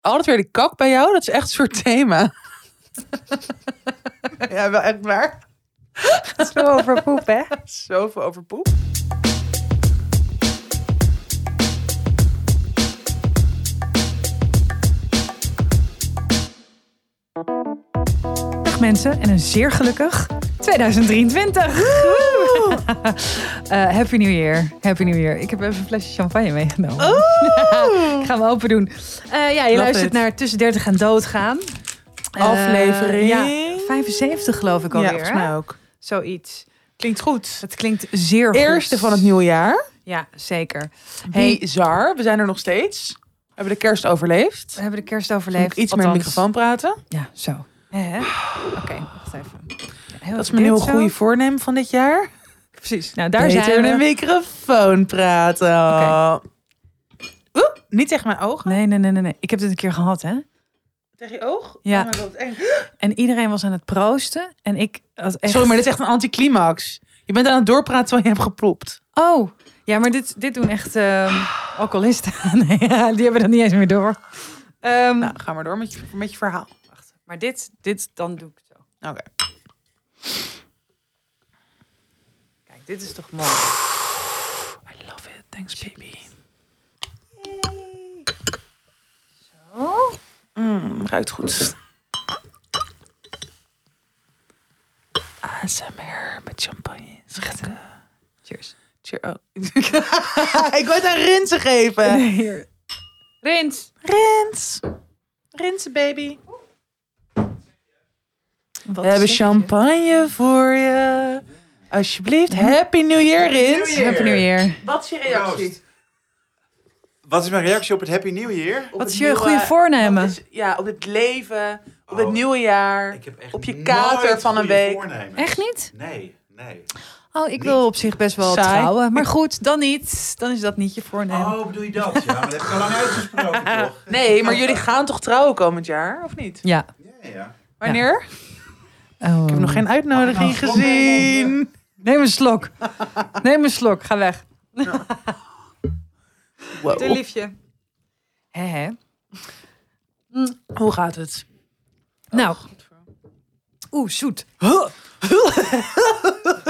altijd weer die kak bij jou. Dat is echt een soort thema. ja, wel echt waar. Zo over poep, hè? Zoveel over poep. Dag mensen en een zeer gelukkig 2023. Eh, happy New Year. Happy New Year. Ik heb even een flesje champagne meegenomen. Oh. Ik ga hem open doen. Eh, ja, je Love luistert it. naar Tussen 30 en Doodgaan. Eh, Aflevering. ja, 75 geloof ik Ja, alweer. volgens mij ook. Zoiets. Klinkt goed. Het klinkt zeer goed. Eerste van het nieuwe jaar. Ja, zeker. Hey, Bizar. We zijn er nog steeds. We hebben de kerst overleefd. we hebben de kerst overleefd. ik iets meer Althans, microfoon praten. Ja, zo. Hè? Oké, wacht even. Heel Dat is mijn zo. goede voornemen van dit jaar. Precies. Nou, daar Beter zijn we. een microfoon praten. Oké. Oeh, niet tegen mijn ogen. Nee, nee, nee, nee, nee. Ik heb dit een keer gehad, hè? Tegen je oog? Ja. Oh my god, eng. En iedereen was aan het proosten. En ik echt... Sorry, maar dit is echt een anticlimax. Je bent aan het doorpraten terwijl je hebt geplopt. Oh, ja, maar dit, dit doen echt ehm alcoholisten. nee, die hebben dat niet eens meer door. Ehm, Nou, ga maar door met je, met je verhaal. Maar dit, dit, dan doe ik het zo. Oké. Kijk, dit is toch mooi. I love it. Thanks, baby. Oh. Mm, ruikt goed. ASMR met champagne. Schattig. Cheers. Cheer. Oh. ik wil het aan Rinse geven. Nee. Rins. Rins. Rinse, baby. Wat We hebben champagne voor je. Alsjeblieft. Happy New Year, Rins. Happy New Year. Wat is je reactie? Wat is mijn reactie op het Happy New Year? Op Wat is je nieuwe- goede voornemen? is- ja, op het leven, op het Oh. nieuwe jaar. Ik heb echt Op je kater van een week. voornemens. Echt niet? Nee, nee. Oh, ik wil op zich best wel Saai. trouwen. Maar goed, dan niet. Dan is dat niet je voornemen. Oh, bedoel je dat? Ja, maar dat heb ik al lang uitgesproken, toch? Nee, maar jullie gaan toch trouwen komend jaar, of niet? Ja. Ja, ja. Wanneer? Oh. Ik heb nog geen uitnodiging nou gezien. Neem een slok. Neem een slok. Ga weg. Wow. De liefje. Hè, hè. Hoe gaat het? Nou. Oeh, zoet.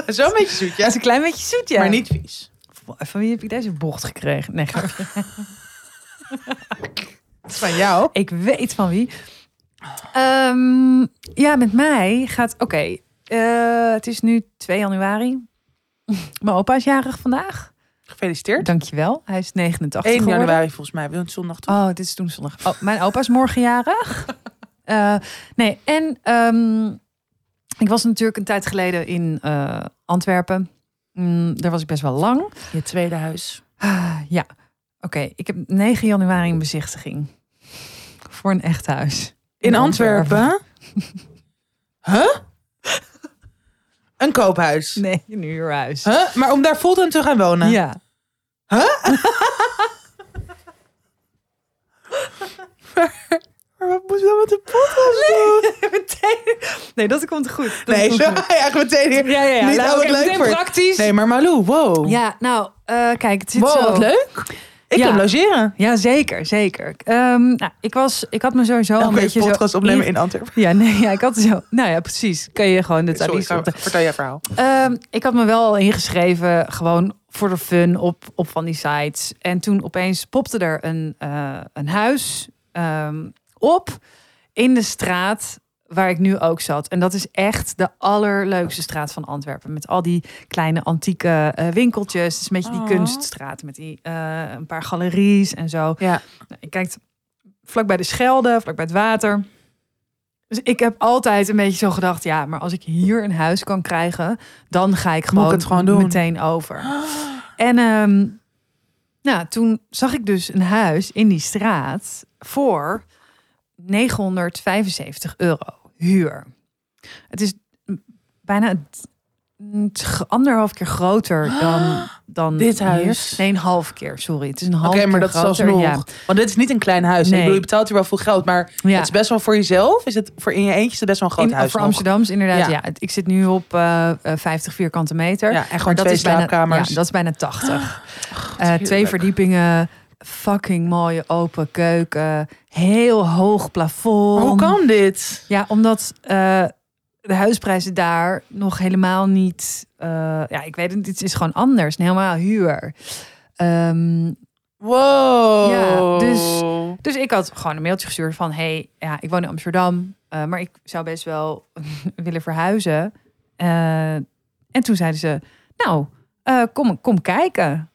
Zo een beetje zoet, Dat ja. is een klein beetje zoet, ja. Maar niet vies. Van wie heb ik deze bocht gekregen? Nee, grapje. Het is van jou. ik weet van wie. Ehm, ja, met mij gaat... Oké, eh, het is nu 2 januari. Mijn opa is jarig vandaag. Gefeliciteerd. Dankjewel. Hij is 89 1 geworden. januari volgens mij. We doen het zondag toe. Oh, dit is toen zondag. Oh, mijn opa is morgen jarig. Eh, nee, en ehm, ik was natuurlijk een tijd geleden in eh, Antwerpen. Mm, daar was ik best wel lang. Je tweede huis. Ah, ja, oké. Ik heb 9 januari een bezichtiging. Voor een echt huis. In Antwerpen? Huh? Een koophuis. Nee, een huurhuis. Huh? Maar om daar fulltime te gaan wonen? Ja. Maar wat moet dan met de podcast doen? meteen. Nee, dat komt goed. Dat Nee, komt zo, goed. ja, meteen hier. Ja, ja, ja. Niet Nou, leuk voor praktisch. Nee, maar Malou, wow. Ja, nou, eh, kijk, het zit wow, zo. wat leuk. Ik Ja. kan logeren. Ja, zeker, zeker. Nou, ik, was, ik had me sowieso een Elke beetje podcast zo... opnemen in- Antwerpen. Ja, nee, ja, ik had zo... Nou ja, precies. Kan je gewoon de Sorry, ga, vertel je verhaal. Ehm, ik had me wel ingeschreven, gewoon voor de fun op, op van die sites. En toen opeens popte er een, eh, een huis ehm, op in de straat waar ik nu ook zat. En dat is echt de allerleukste straat van Antwerpen. Met al die kleine antieke eh, winkeltjes. Het is een beetje die Oh. kunststraat met die, eh, een paar galeries en zo. Ja. Nou, je kijkt vlak bij de Schelde, vlak bij het water. Dus ik heb altijd een beetje zo gedacht, ja, maar als ik hier een huis kan krijgen, dan ga ik gewoon, ik het gewoon doen? meteen over. En ehm, nou, toen zag ik dus een huis in die straat voor 975 euro huur. Het is bijna anderhalf keer groter dan, dan Dit hier. huis? Nee, een half keer, sorry. Het is een half keer maar dat is groter. alsnog. Ja. Want dit is niet een klein huis. Nee. Ik bedoel, je betaalt hier wel veel geld. Maar Ja. het is best wel voor jezelf. Is het voor in je eentje is het best wel een groot In, huis voor. Amsterdams inderdaad. Ja. Ik zit nu op eh, eh, 50 vierkante meter. Ja, en gewoon Maar dat twee is bijna, slaapkamers. Ja, dat is bijna 80. Eh, twee verdiepingen. Fucking mooie open keuken. Heel hoog plafond. Maar hoe kan dit? Ja, omdat eh, de huisprijzen daar nog helemaal niet... eh, ja, ik weet het, het is gewoon anders. Helemaal huur. Ehm, Wow. Ja, dus- dus ik had gewoon een mailtje gestuurd van... hey, ja, ik woon in Amsterdam, eh, maar ik zou best wel willen verhuizen. En toen zeiden ze, nou, kom, kom kijken.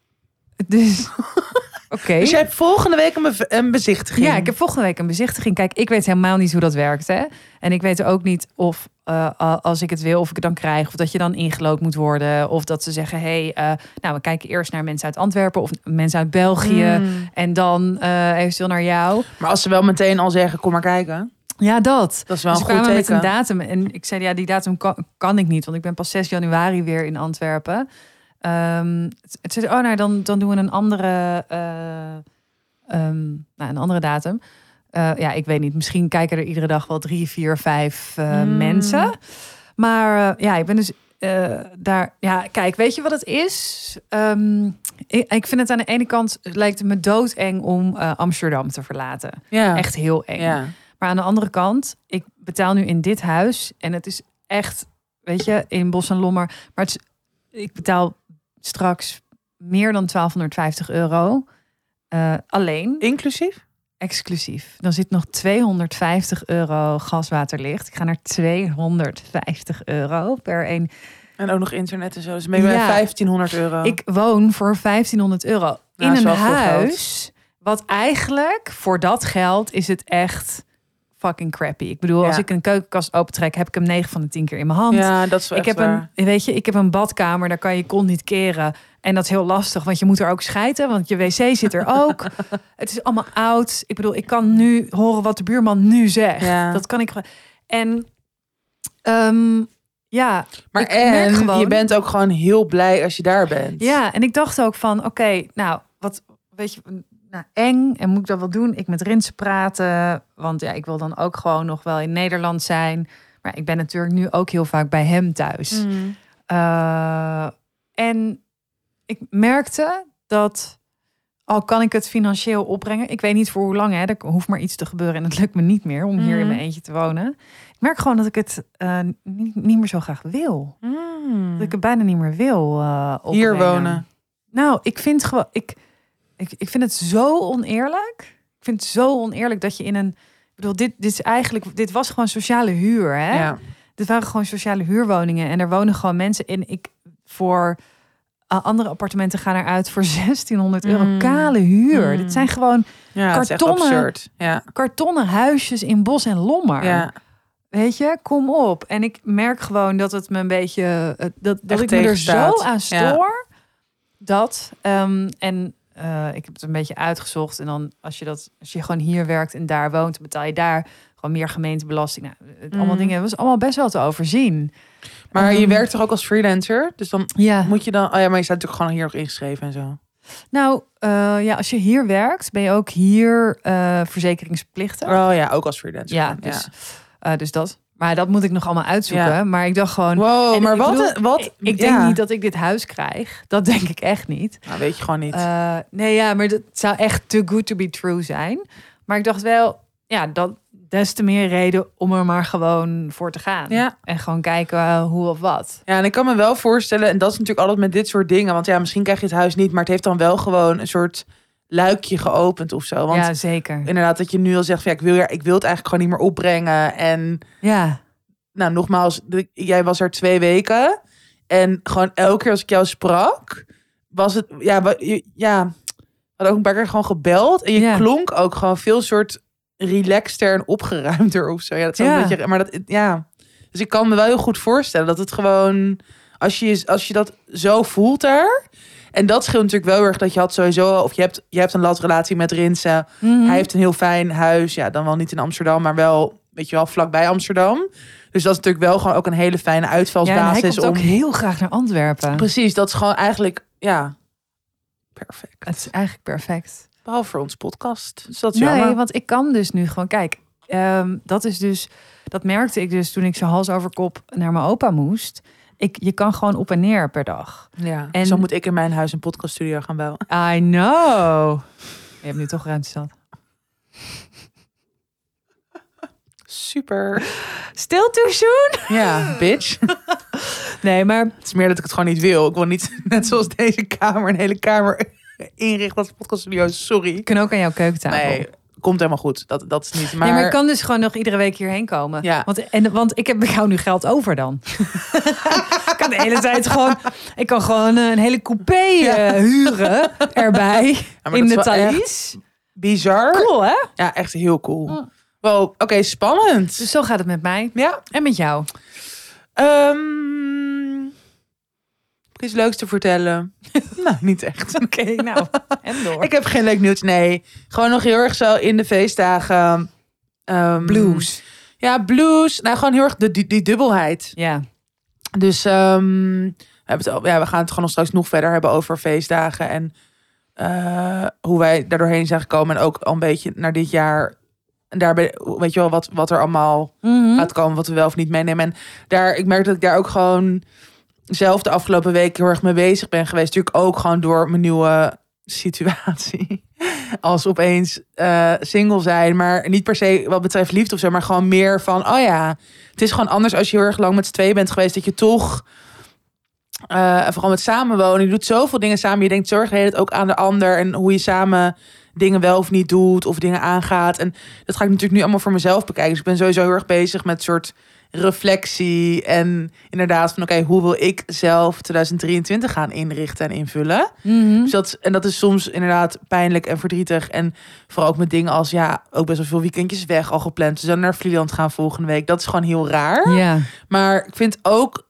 Dus, oké. Dus jij hebt volgende week een, bezichtiging. Ja, ik heb volgende week een bezichtiging. Kijk, ik weet helemaal niet hoe dat werkt. Hè? En ik weet ook niet of eh, als ik het wil, of ik het dan krijg. Of dat je dan ingelood moet worden. Of dat ze zeggen, hé, hey, eh, nou, we kijken eerst naar mensen uit Antwerpen of mensen uit België. Mm. En dan eh eventueel naar jou. Maar als ze wel meteen al zeggen, kom maar kijken. Ja, dat. Dat is wel Dus een goed met een datum. En ik zei, ja, die datum kan, kan ik niet. Want ik ben pas 6 januari weer in Antwerpen. Ehm, het, zei, oh, nou, dan, dan doen we een andere, eh, ehm, nou, een andere datum. Eh, ja, ik weet niet. Misschien kijken er iedere dag wel drie, vier, vijf eh, Hmm. mensen. Maar ja, ik ben dus daar. Ja, kijk, weet je wat het is? Ehm, ik, ik vind het aan de ene kant lijkt het me doodeng om Amsterdam te verlaten. Ja. Echt heel eng. Ja. Maar aan de andere kant, ik betaal nu in dit huis en het is echt, weet je, in Bos en Lommer. Maar het is, ik betaal straks meer dan 1250 euro. eh, alleen, Inclusief? exclusief. Dan zit nog 250 euro gaswaterlicht. Ik ga naar 250 euro per één. En ook nog internet en zo. Dus ben je bij Ja. 1500 euro. Ik woon voor 1500 euro Nou, in een huis. Wat eigenlijk voor dat geld is het echt fucking crappy. Ik bedoel, als ik een keukenkast opentrek, heb ik hem 9 van de 10 keer in mijn hand. Ja, dat is wel ik heb waar. een, weet je, ik heb een badkamer, daar kan je kont niet keren. En dat is heel lastig, want je moet er ook schijten, want je wc zit er ook. het is allemaal oud. Ik bedoel, ik kan nu horen wat de buurman nu zegt. Ja. Dat kan ik gewoon. En ehm, ja, Maar en gewoon- je bent ook gewoon heel blij als je daar bent. ja, en ik dacht ook van, oké, nou, wat, weet je, nou, eng. En moet ik dat wel doen? Ik met Rinse praten. Want ja, ik wil dan ook gewoon nog wel in Nederland zijn. Maar ik ben natuurlijk nu ook heel vaak bij hem thuis. Mm. Eh, en ik merkte dat, al kan ik het financieel opbrengen, ik weet niet voor hoe lang, hè, er hoeft maar iets te gebeuren en het lukt me niet meer om hier in Mhm. mijn eentje te wonen. Ik merk gewoon dat ik het eh, niet, niet meer zo graag wil. Mm. Dat ik het bijna niet meer wil. eh, Hier wonen. Nou, ik vind gewoon, ik, ik, ik vind het zo oneerlijk. Ik vind het zo oneerlijk dat je in een, ik bedoel, dit, dit is eigenlijk, dit was gewoon sociale huur, hè? Ja. Dit waren gewoon sociale huurwoningen en er wonen gewoon mensen in. Ik voor uh, andere appartementen gaan eruit voor 1600 euro Mm. kale huur. Mm. Dit zijn gewoon ja, Kartonnen. Ja. kartonnen huisjes in Bos en Lommer. ja. Weet je, kom op. En ik merk gewoon dat het me een beetje eh, dat, dat Echt ik me er zo aan stoor. Dat ehm, en eh, ik heb het een beetje uitgezocht. En dan als je dat, als je gewoon hier werkt en daar woont, betaal je daar gewoon meer gemeentebelasting. Nou, het allemaal Mm. dingen. Was allemaal best wel te overzien. Maar je Ehm, werkt toch ook als freelancer? Dus dan Ja. moet je dan... Oh ja, maar je staat natuurlijk gewoon hier nog ingeschreven en zo. Nou, eh, ja, als je hier werkt, ben je ook hier eh, verzekeringsplichtig. Oh ja, ook als freelancer. Ja, dus, eh, dus dat. Maar dat moet ik nog allemaal uitzoeken. Ja. Maar ik dacht gewoon. Wow, maar ik wat... bedoel, wat Ik, ja. denk niet dat ik dit huis krijg. Dat denk ik echt niet. Nou, weet je gewoon niet. Eh, nee, ja, maar dat zou echt too good to be true zijn. Maar ik dacht wel, ja, dat des te meer reden om er maar gewoon voor te gaan. Ja. En gewoon kijken hoe of wat. Ja, en ik kan me wel voorstellen, en dat is natuurlijk altijd met dit soort dingen. Want ja, misschien krijg je het huis niet, maar het heeft dan wel gewoon een soort luikje geopend of zo. Want ja, zeker. inderdaad, dat je nu al zegt, van, ja, ik, wil, ja, ik wil het eigenlijk gewoon niet meer opbrengen. En Ja, nou, nogmaals, de- jij was er twee weken. En gewoon elke keer als ik jou sprak, was het, ja, ja, hadden ook een paar keer gewoon gebeld. En je Ja. klonk ook gewoon veel soort relaxter en opgeruimder of zo. Ja, dat is Ja. een beetje, maar dat, ja. Dus ik kan me wel heel goed voorstellen dat het gewoon, als je, als je dat zo voelt daar. En dat scheelt natuurlijk wel erg dat je had sowieso, of je hebt, je hebt een latrelatie met Rinse. Mhm. Hij heeft een heel fijn huis. Ja, dan wel niet in Amsterdam, maar wel, weet je wel, vlakbij Amsterdam. Dus dat is natuurlijk wel gewoon ook een hele fijne ja, en hij uitvalsbasis. komt ook heel graag naar Antwerpen. Precies, dat is gewoon eigenlijk, ja, perfect. Het is eigenlijk perfect. Behalve voor onze podcast. Dus dat is Nee, jammer. want ik kan dus nu gewoon, kijk, ehm, dat is dus, dat merkte ik dus toen ik zo hals over kop naar mijn opa moest. Ik, je kan gewoon op en neer per dag. Ja, En- zo moet ik in mijn huis een podcaststudio gaan bouwen. I know. Je hebt nu toch ruimte zat. Super. Still too soon? Ja, bitch. Nee, maar Het is meer dat ik het gewoon niet wil. Ik wil niet, net zoals deze kamer, een hele kamer inrichten als podcaststudio. Sorry. ik kan ook aan jouw keukentafel. Nee, komt helemaal goed. Dat, dat is niet. Maar, maar ik kan dus gewoon nog iedere week hierheen komen. Ja. Want, en, want ik heb bij jou nu geld over dan. ik kan de hele tijd gewoon... Ik kan gewoon eh, een hele coupé eh, huren erbij. Ja, in de Thalys. bizar. Cool, hè? Ja, echt heel cool. Mm. Wow, oké, spannend. Dus zo gaat het met mij. ja. En met jou. Ehm iets leuks te vertellen? nou, niet echt. Oké, nou. En door. Ik heb geen leuk nieuws. Nee, gewoon nog heel erg zo in de feestdagen. ehm, Blues. Ja, blues. Nou, gewoon heel erg de, die, die dubbelheid. Ja. Dus ehm, we, hebben het, al- ja, we gaan het gewoon nog straks nog verder hebben over feestdagen. En eh, hoe wij daar doorheen zijn gekomen. En ook al een beetje naar dit jaar. En daarbij, weet je wel, wat, wat er allemaal Mhm. gaat komen. Wat we wel of niet meenemen. En daar, ik merk dat ik daar ook gewoon zelf de afgelopen week heel erg mee bezig ben geweest. Natuurlijk ook gewoon door mijn nieuwe situatie. Als opeens eh, single zijn. Maar niet per se wat betreft liefde of zo. Maar gewoon meer van, oh ja, het is gewoon anders als je heel erg lang met z'n tweeën bent geweest. Dat je toch, en vooral met samenwonen. Je doet zoveel dingen samen. Je denkt zorg het ook aan de ander. En hoe je samen dingen wel of niet doet. Of dingen aangaat. En dat ga ik natuurlijk nu allemaal voor mezelf bekijken. Dus ik ben sowieso heel erg bezig met soort reflectie. En inderdaad van oké, hoe wil ik zelf 2023 gaan inrichten en invullen. Mhm. Dus dat, en dat is soms inderdaad pijnlijk en verdrietig. En vooral ook met dingen als ja, ook best wel veel weekendjes weg al gepland. We zijn naar Vlieland gaan volgende week. Dat is gewoon heel raar. Ja. Maar ik vind het ook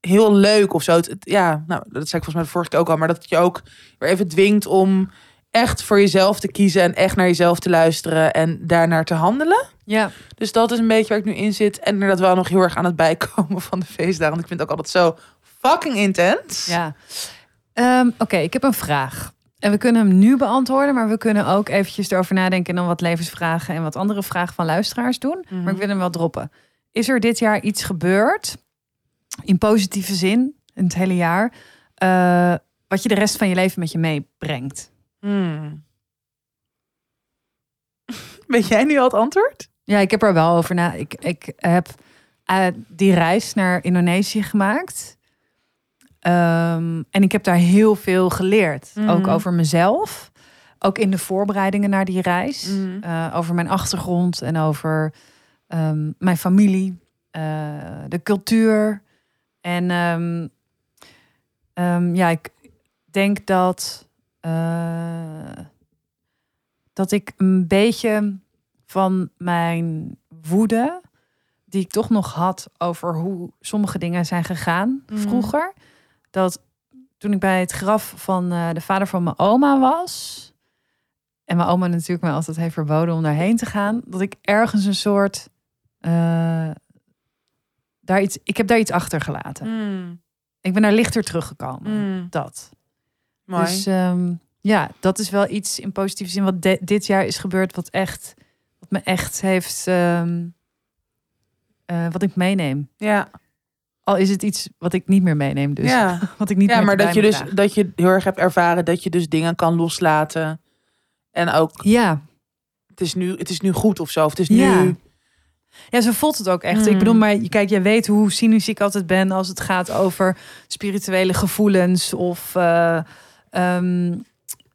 heel leuk of zo. Het, het- ja, nou, dat zei ik volgens mij de vorige keer ook al. Maar dat je ook weer even dwingt om echt voor jezelf te kiezen. En echt naar jezelf te luisteren. En daarnaar te handelen. Ja. Dus dat is een beetje waar ik nu in zit. En inderdaad wel nog heel erg aan het bijkomen van de feestdagen. Want ik vind het ook altijd zo fucking intens. Ja. Ehm, Oké, ik heb een vraag. En we kunnen hem nu beantwoorden, maar we kunnen ook eventjes erover nadenken en dan wat levensvragen en wat andere vragen van luisteraars doen. Mhm. Maar ik wil hem wel droppen. Is er dit jaar iets gebeurd, in positieve zin, in het hele jaar, eh, wat je de rest van je leven met je meebrengt? Hmm. Weet jij nu al het antwoord? Ja, ik heb er wel over na. Ik, ik heb eh, die reis naar Indonesië gemaakt. Ehm, en ik heb daar heel veel geleerd. Ook over mezelf. Ook in de voorbereidingen naar die reis. Mhm. Eh, over mijn achtergrond en over ehm, mijn familie. eh, de cultuur. En ehm, ja, ik denk dat, eh, dat ik een beetje van mijn woede, die ik toch nog had over hoe sommige dingen zijn gegaan Mhm. vroeger, dat toen ik bij het graf van eh, de vader van mijn oma was, en mijn oma natuurlijk mij altijd heeft verboden om daarheen te gaan, dat ik ergens een soort, eh, daar iets, ik heb daar iets achtergelaten. Hmm. Ik ben daar lichter teruggekomen. Hmm. Dat. Mooi. Dus ehm, ja, dat is wel iets in positieve zin wat dit jaar is gebeurd, wat echt, wat me echt heeft, eh, wat ik meeneem. ja. Al is het iets wat ik niet meer meeneem, dus ja. wat ik niet ja, meer maar bij dat je dus draag. dat je heel erg hebt ervaren dat je dus dingen kan loslaten. En ook Ja, het is nu, het is nu goed of zo. Of het is Ja. nu. ja, zo voelt het ook echt. Mm. Ik bedoel, maar kijk, jij weet hoe cynisch ik altijd ben als het gaat over spirituele gevoelens of eh, ehm,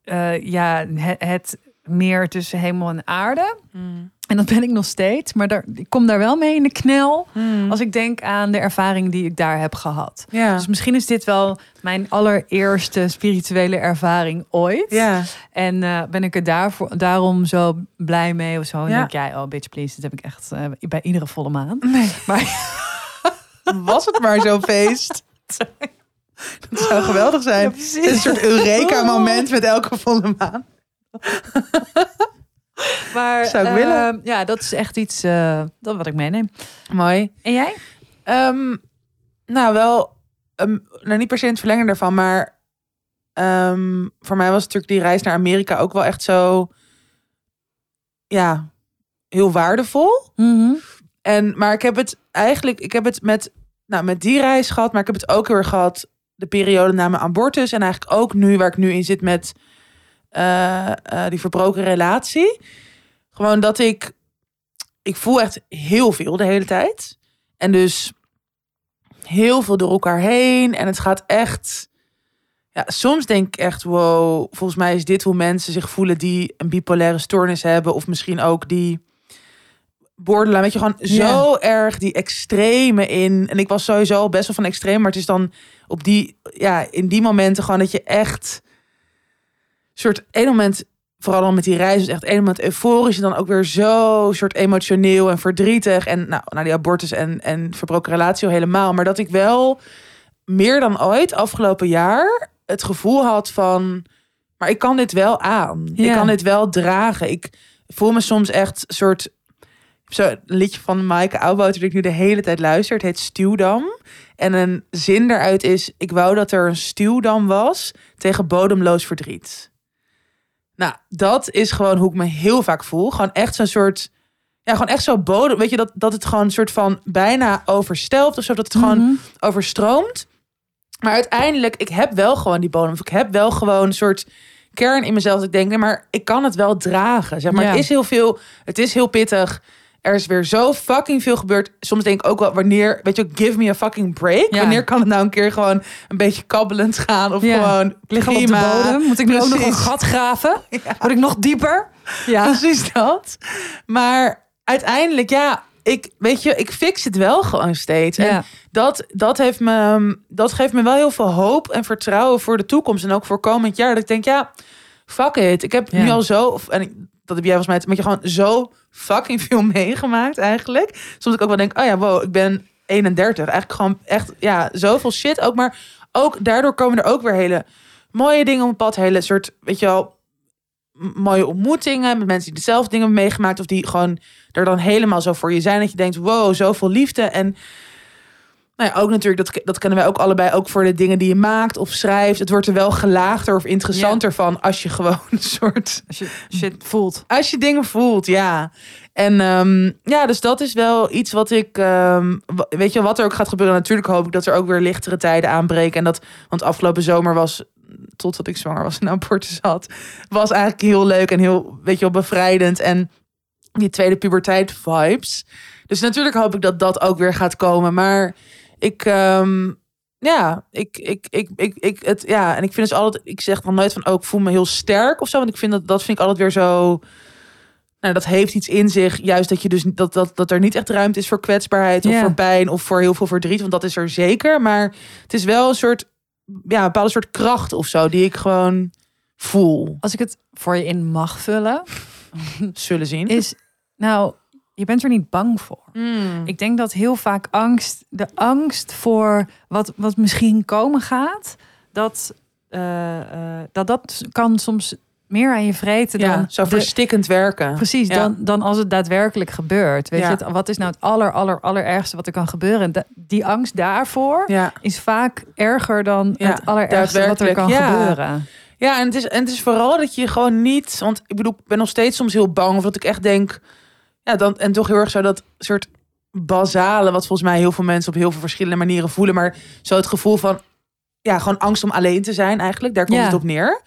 eh, ja, het, het meer tussen hemel en aarde. Hmm. En dat ben ik nog steeds, maar daar, ik kom daar wel mee in de knel. Hmm. Als ik denk aan de ervaring die ik daar heb gehad. Dus misschien is dit wel mijn allereerste spirituele ervaring ooit. ja. En eh, ben ik er daarvoor, daarom zo blij mee of zo. En denk jij, oh bitch please, dat heb ik echt eh, bij iedere volle maan. Nee. Maar Was het maar zo'n feest. Dat zou geweldig zijn. Ja, een soort Eureka-moment met elke volle maan. Maar Zou ik willen. ja, dat is echt iets eh, dat wat ik meeneem. Mooi. En jij? Ehm, nou, wel, ehm, nou niet per se in het verlengen daarvan, maar ehm, voor mij was natuurlijk die reis naar Amerika ook wel echt zo, ja, heel waardevol. En, maar ik heb het eigenlijk, ik heb het met, nou, met die reis gehad, maar ik heb het ook heel erg gehad de periode na mijn abortus en eigenlijk ook nu waar ik nu in zit met eh, eh, die verbroken relatie. Gewoon dat ik, ik voel echt heel veel de hele tijd. En dus heel veel door elkaar heen. En het gaat echt, ja, soms denk ik echt, wow, volgens mij is dit hoe mensen zich voelen die een bipolaire stoornis hebben. Of misschien ook die borderline, weet je, gewoon zo erg die extreme in. En ik was sowieso best wel van extreem, maar het is dan op die, ja, in die momenten gewoon dat je echt soort één moment, vooral dan met die reis, is echt één moment euforisch en dan ook weer zo soort emotioneel en verdrietig en nou, naar die abortus en en verbroken relatie al helemaal, maar dat ik wel meer dan ooit afgelopen jaar het gevoel had van, maar ik kan dit wel aan, ik kan dit wel dragen, ik voel me soms echt soort zo'n liedje van Maaike Oudboter dat ik nu de hele tijd luister. Het heet Stuwdam. En een zin daaruit is... Ik wou dat er een stuwdam was tegen bodemloos verdriet. Nou, dat is gewoon hoe ik me heel vaak voel. Gewoon echt zo'n soort... Ja, gewoon echt zo bodem... Weet je, dat, dat het gewoon een soort van bijna overstelpt of zo. Dat het gewoon Mhm. overstroomt. Maar uiteindelijk, ik heb wel gewoon die bodem. Of ik heb wel gewoon een soort kern in mezelf. Dat ik denk, nee, maar ik kan het wel dragen. Zeg maar, Ja. het is heel veel. Het is heel pittig. Er is weer zo fucking veel gebeurd. Soms denk ik ook wel, wanneer, weet je, give me a fucking break. Ja. Wanneer kan het nou een keer gewoon een beetje kabbelend gaan? Of Ja. gewoon Ik lig al op de bodem. Moet ik nu ook nog een gat graven? Word ik nog dieper? Ja. Precies dat. Maar uiteindelijk, ja, ik weet je, ik fix het wel gewoon steeds. En Ja. dat, dat, heeft me, dat geeft me wel heel veel hoop en vertrouwen voor de toekomst. En ook voor komend jaar. Dat ik denk, ja, fuck it. Ik heb Ja. nu al zo, of- en dat heb jij volgens mij, met je gewoon zo fucking veel meegemaakt eigenlijk. Soms ik ook wel denk, oh ja, wow, ik ben 31. Eigenlijk gewoon echt, ja, zoveel shit ook. Maar ook daardoor komen er ook weer hele mooie dingen op pad. Hele soort, weet je wel, mooie ontmoetingen met mensen die dezelfde dingen meegemaakt. Of die gewoon er dan helemaal zo voor je zijn. Dat je denkt, wow, zoveel liefde. En nou ja, ook natuurlijk, dat, dat kennen wij ook allebei, ook voor de dingen die je maakt of schrijft. Het wordt er wel gelaagder of interessanter van als je gewoon een soort Als je shit voelt. als je dingen voelt, ja. En ehm, ja, dus dat is wel iets wat ik. ehm, weet je wat er ook gaat gebeuren? Natuurlijk hoop ik dat er ook weer lichtere tijden aanbreken. En dat, want afgelopen zomer was, totdat ik zwanger was en abortus had, was eigenlijk heel leuk en heel, weet je wel, bevrijdend. En die tweede puberteit vibes. Dus natuurlijk hoop ik dat dat ook weer gaat komen. Maar ik. ehm, ja, ik, ik, ik, ik, ik, het, ja, en ik vind dus altijd, ik zeg dan nooit van, oh, ik voel me heel sterk of zo, want ik vind dat, dat vind ik altijd weer zo, nou, dat heeft iets in zich, juist dat je dus dat, dat, dat er niet echt ruimte is voor kwetsbaarheid of Ja. voor pijn of voor heel veel verdriet, want dat is er zeker, maar het is wel een soort, ja, een bepaalde soort kracht of zo die ik gewoon voel, Als ik het voor je in mag vullen, zullen zien. is nou, je bent er niet bang voor. Mm. Ik denk dat heel vaak angst, de angst voor wat, wat misschien komen gaat, dat, eh, eh, dat dat kan soms meer aan je vreten ja, dan zo de- verstikkend werken. Precies, Ja. dan, dan als het daadwerkelijk gebeurt. Weet Ja. je, het, wat is nou het aller, aller, allerergste wat er kan gebeuren? Da- die angst daarvoor is vaak erger dan het allerergste wat er kan gebeuren. Ja, en het, is, en het is vooral dat je gewoon niet. Want ik bedoel, ik ben nog steeds soms heel bang. Of dat ik echt denk. Ja, dan, en toch heel erg zo dat soort basale. Wat volgens mij heel veel mensen op heel veel verschillende manieren voelen. Maar zo het gevoel van. Ja, gewoon angst om alleen te zijn eigenlijk. Daar komt Ja. het op neer.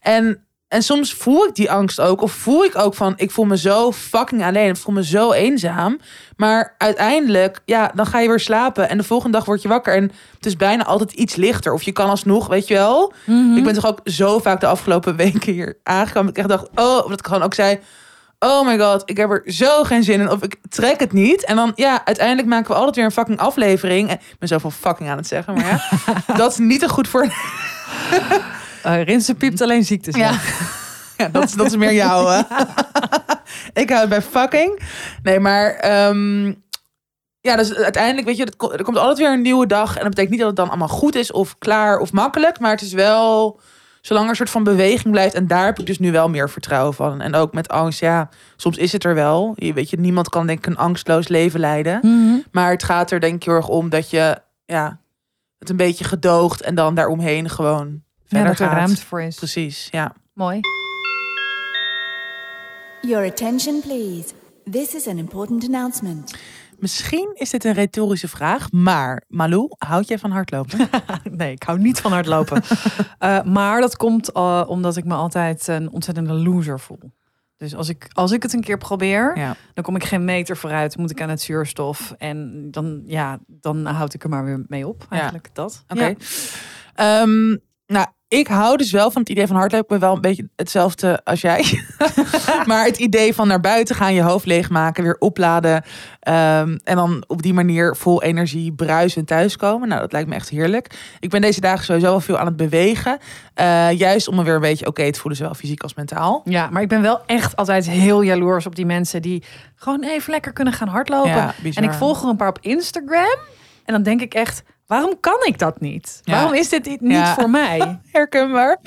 En, en soms voel ik die angst ook. Of voel ik ook van. Ik voel me zo fucking alleen. Ik voel me zo eenzaam. Maar uiteindelijk, ja, dan ga je weer slapen. En de volgende dag word je wakker. En het is bijna altijd iets lichter. Of je kan alsnog, weet je wel. Mhm. Ik ben toch ook zo vaak de afgelopen weken hier aangekomen. Ik echt dacht, oh, dat ik gewoon ook zei... Oh my god, ik heb er zo geen zin in. Of ik trek het niet. En dan, ja, uiteindelijk maken we altijd weer een fucking aflevering. En ik ben zoveel fucking aan het zeggen, maar ja. dat is niet te goed voor... Rinse piept alleen ziektes. Ja, ja dat, is, dat is meer jou. ik hou het bij fucking. Nee, maar... ehm, ja, dus uiteindelijk, weet je, er komt altijd weer een nieuwe dag. En dat betekent niet dat het dan allemaal goed is of klaar of makkelijk. Maar het is wel, zolang er een soort van beweging blijft. En daar heb ik dus nu wel meer vertrouwen van. En ook met angst, ja, soms is het er wel. Je weet je, niemand kan denk ik een angstloos leven leiden. Mhm. Maar het gaat er denk ik heel erg om dat je, ja, het een beetje gedoogt. En dan daaromheen gewoon Ja, verder dat er gaat. ruimte voor is. Precies, ja. Mooi. Your attention, please. This is an important announcement. Misschien is dit een retorische vraag, maar Malou, houd jij van hardlopen? Nee, ik hou niet van hardlopen. Eh, maar dat komt eh, omdat ik me altijd een ontzettende loser voel. Dus als ik, als ik het een keer probeer, ja. dan kom ik geen meter vooruit. Moet ik aan het zuurstof. En dan, ja, dan houd ik er maar weer mee op. Eigenlijk dat. Oké. Ja. Ehm, nou, ik hou dus wel van het idee van hardlopen. Wel een beetje hetzelfde als jij. maar het idee van naar buiten gaan, je hoofd leegmaken, weer opladen. ehm, en dan op die manier vol energie bruisend thuiskomen. Nou, dat lijkt me echt heerlijk. Ik ben deze dagen sowieso wel veel aan het bewegen. eh, juist om me weer een beetje oké te voelen, zowel fysiek als mentaal. Ja, maar ik ben wel echt altijd heel jaloers op die mensen die gewoon even lekker kunnen gaan hardlopen. Ja, en ik volg er een paar op Instagram. En dan denk ik echt, waarom kan ik dat niet? Ja. Waarom is dit niet Ja. voor mij? Herkenbaar.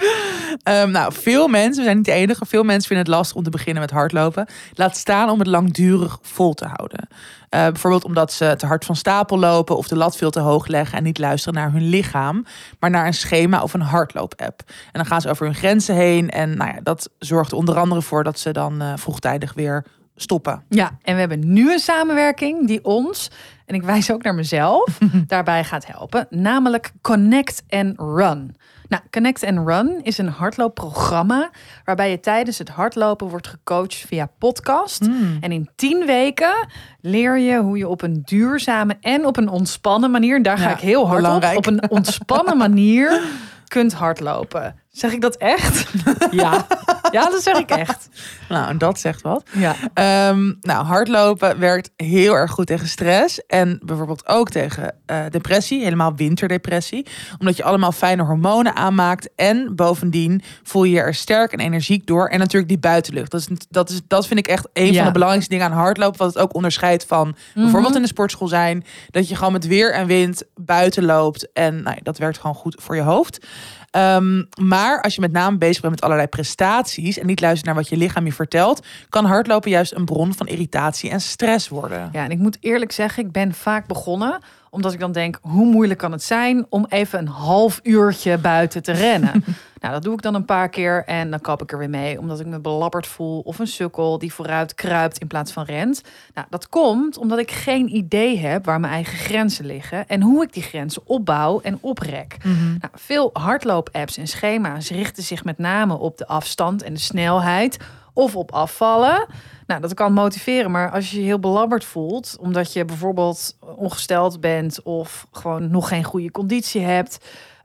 Ehm, nou, veel mensen, we zijn niet de enige, veel mensen vinden het lastig om te beginnen met hardlopen. Laat staan om het langdurig vol te houden. Eh, bijvoorbeeld omdat ze te hard van stapel lopen of de lat veel te hoog leggen en niet luisteren naar hun lichaam, maar naar een schema of een hardloop-app. En dan gaan ze over hun grenzen heen en nou ja, dat zorgt er onder andere voor dat ze dan eh, vroegtijdig weer stoppen. Ja, en we hebben nu een samenwerking die ons, en ik wijs ook naar mezelf, daarbij gaat helpen. Namelijk Connect and Run. Nou, Connect and Run is een hardloopprogramma waarbij je tijdens het hardlopen wordt gecoacht via podcast. En in tien weken leer je hoe je op een duurzame en op een ontspannen manier, daar ga ik heel hard belangrijk. op, op een ontspannen manier kunt hardlopen. Zeg ik dat echt? Ja. Ja, dat zeg ik echt. Nou, en dat zegt wat. Ja. Ehm, nou, hardlopen werkt heel erg goed tegen stress. En bijvoorbeeld ook tegen eh, depressie, helemaal winterdepressie. Omdat je allemaal fijne hormonen aanmaakt. En bovendien voel je je er sterk en energiek door. En natuurlijk die buitenlucht. Dat, is, dat, is, dat vind ik echt een Ja. van de belangrijkste dingen aan hardlopen. Wat het ook onderscheidt van bijvoorbeeld in de sportschool zijn. Dat je gewoon met weer en wind buiten loopt. En nou dat werkt gewoon goed voor je hoofd. Ehm, maar als je met name bezig bent met allerlei prestaties en niet luistert naar wat je lichaam je vertelt, kan hardlopen juist een bron van irritatie en stress worden. Ja, en ik moet eerlijk zeggen, ik ben vaak begonnen omdat ik dan denk, hoe moeilijk kan het zijn om even een half uurtje buiten te rennen? nou, dat doe ik dan een paar keer en dan kap ik er weer mee, omdat ik me belabberd voel of een sukkel die vooruit kruipt in plaats van rent. Nou, dat komt omdat ik geen idee heb waar mijn eigen grenzen liggen en hoe ik die grenzen opbouw en oprek. Nou, veel hardloop-apps en schema's richten zich met name op de afstand en de snelheid of op afvallen. Nou, dat kan motiveren, maar als je je heel belabberd voelt, omdat je bijvoorbeeld ongesteld bent of gewoon nog geen goede conditie hebt,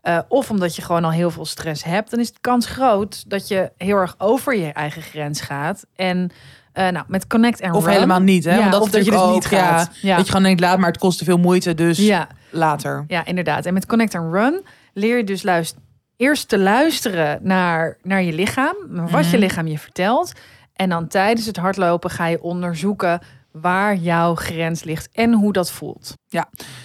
eh, of omdat je gewoon al heel veel stress hebt, dan is de kans groot dat je heel erg over je eigen grens gaat. En eh, nou, met Connect and Of Run- helemaal niet, hè? Ja, dat of dat je dus natuurlijk niet ook, gaat. Ja, Ja. Dat je gewoon denkt, laat maar, het kost te veel moeite, dus Ja, later. ja, inderdaad. En met Connect and Run leer je dus luist eerst te luisteren naar, naar je lichaam, wat je Mhm. lichaam je vertelt. En dan tijdens het hardlopen ga je onderzoeken waar jouw grens ligt en hoe dat voelt.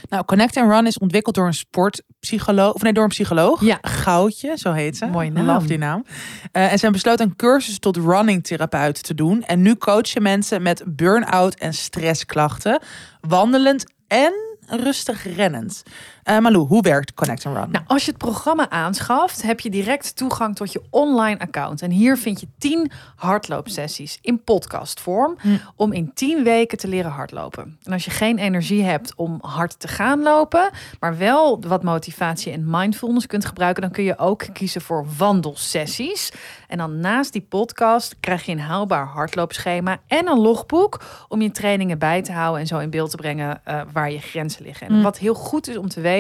Nou, Connect and Run is ontwikkeld door een sportpsycholoog, of nee, door een psycholoog. Ja. Goudje, zo heet ze. Mooie naam. Love die naam. Eh, en ze hebben besloten een cursus tot running therapeut te doen. En nu coachen mensen met burn-out en stressklachten, wandelend en rustig rennend. Eh Malou, hoe werkt Connect and Run? Nou, als je het programma aanschaft, heb je direct toegang tot je online account. En hier vind je 10 hardloopsessies in podcastvorm Hm. om in 10 weken te leren hardlopen. En als je geen energie hebt om hard te gaan lopen, maar wel wat motivatie en mindfulness kunt gebruiken, dan kun je ook kiezen voor wandelsessies. En dan naast die podcast krijg je een haalbaar hardloopschema en een logboek om je trainingen bij te houden en zo in beeld te brengen eh, waar je grenzen liggen. En Hm. wat heel goed is om te weten,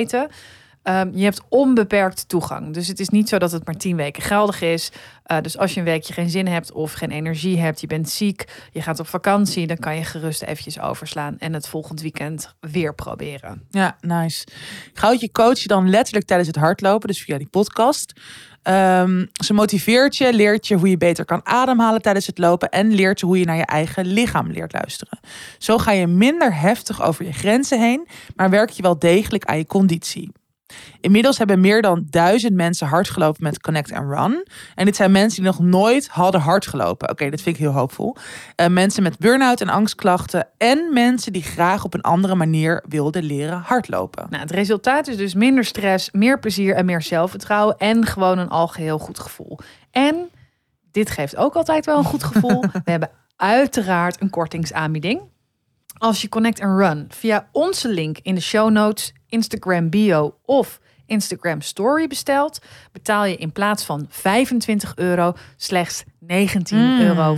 Ehm, je hebt onbeperkt toegang. Dus het is niet zo dat het maar tien weken geldig is. Eh, dus als je een weekje geen zin hebt of geen energie hebt, je bent ziek, je gaat op vakantie, dan kan je gerust eventjes overslaan en het volgend weekend weer proberen. Ja, nice. Goudje coach je dan letterlijk tijdens het hardlopen, dus via die podcast. Ehm, ze motiveert je, leert je hoe je beter kan ademhalen tijdens het lopen en leert je hoe je naar je eigen lichaam leert luisteren. Zo ga je minder heftig over je grenzen heen, maar werk je wel degelijk aan je conditie. Inmiddels hebben meer dan duizend mensen hard gelopen met Connect and Run. En dit zijn mensen die nog nooit hadden hard gelopen. Oké, dat vind ik heel hoopvol. Eh, mensen met burn-out en angstklachten. En mensen die graag op een andere manier wilden leren hardlopen. Nou, het resultaat is dus minder stress, meer plezier en meer zelfvertrouwen en gewoon een algeheel goed gevoel. En dit geeft ook altijd wel een goed gevoel. We hebben uiteraard een kortingsaanbieding. Als je Connect and Run via onze link in de show notes, Instagram bio of Instagram Story bestelt, betaal je in plaats van 25 euro slechts 19,50 Mm. euro.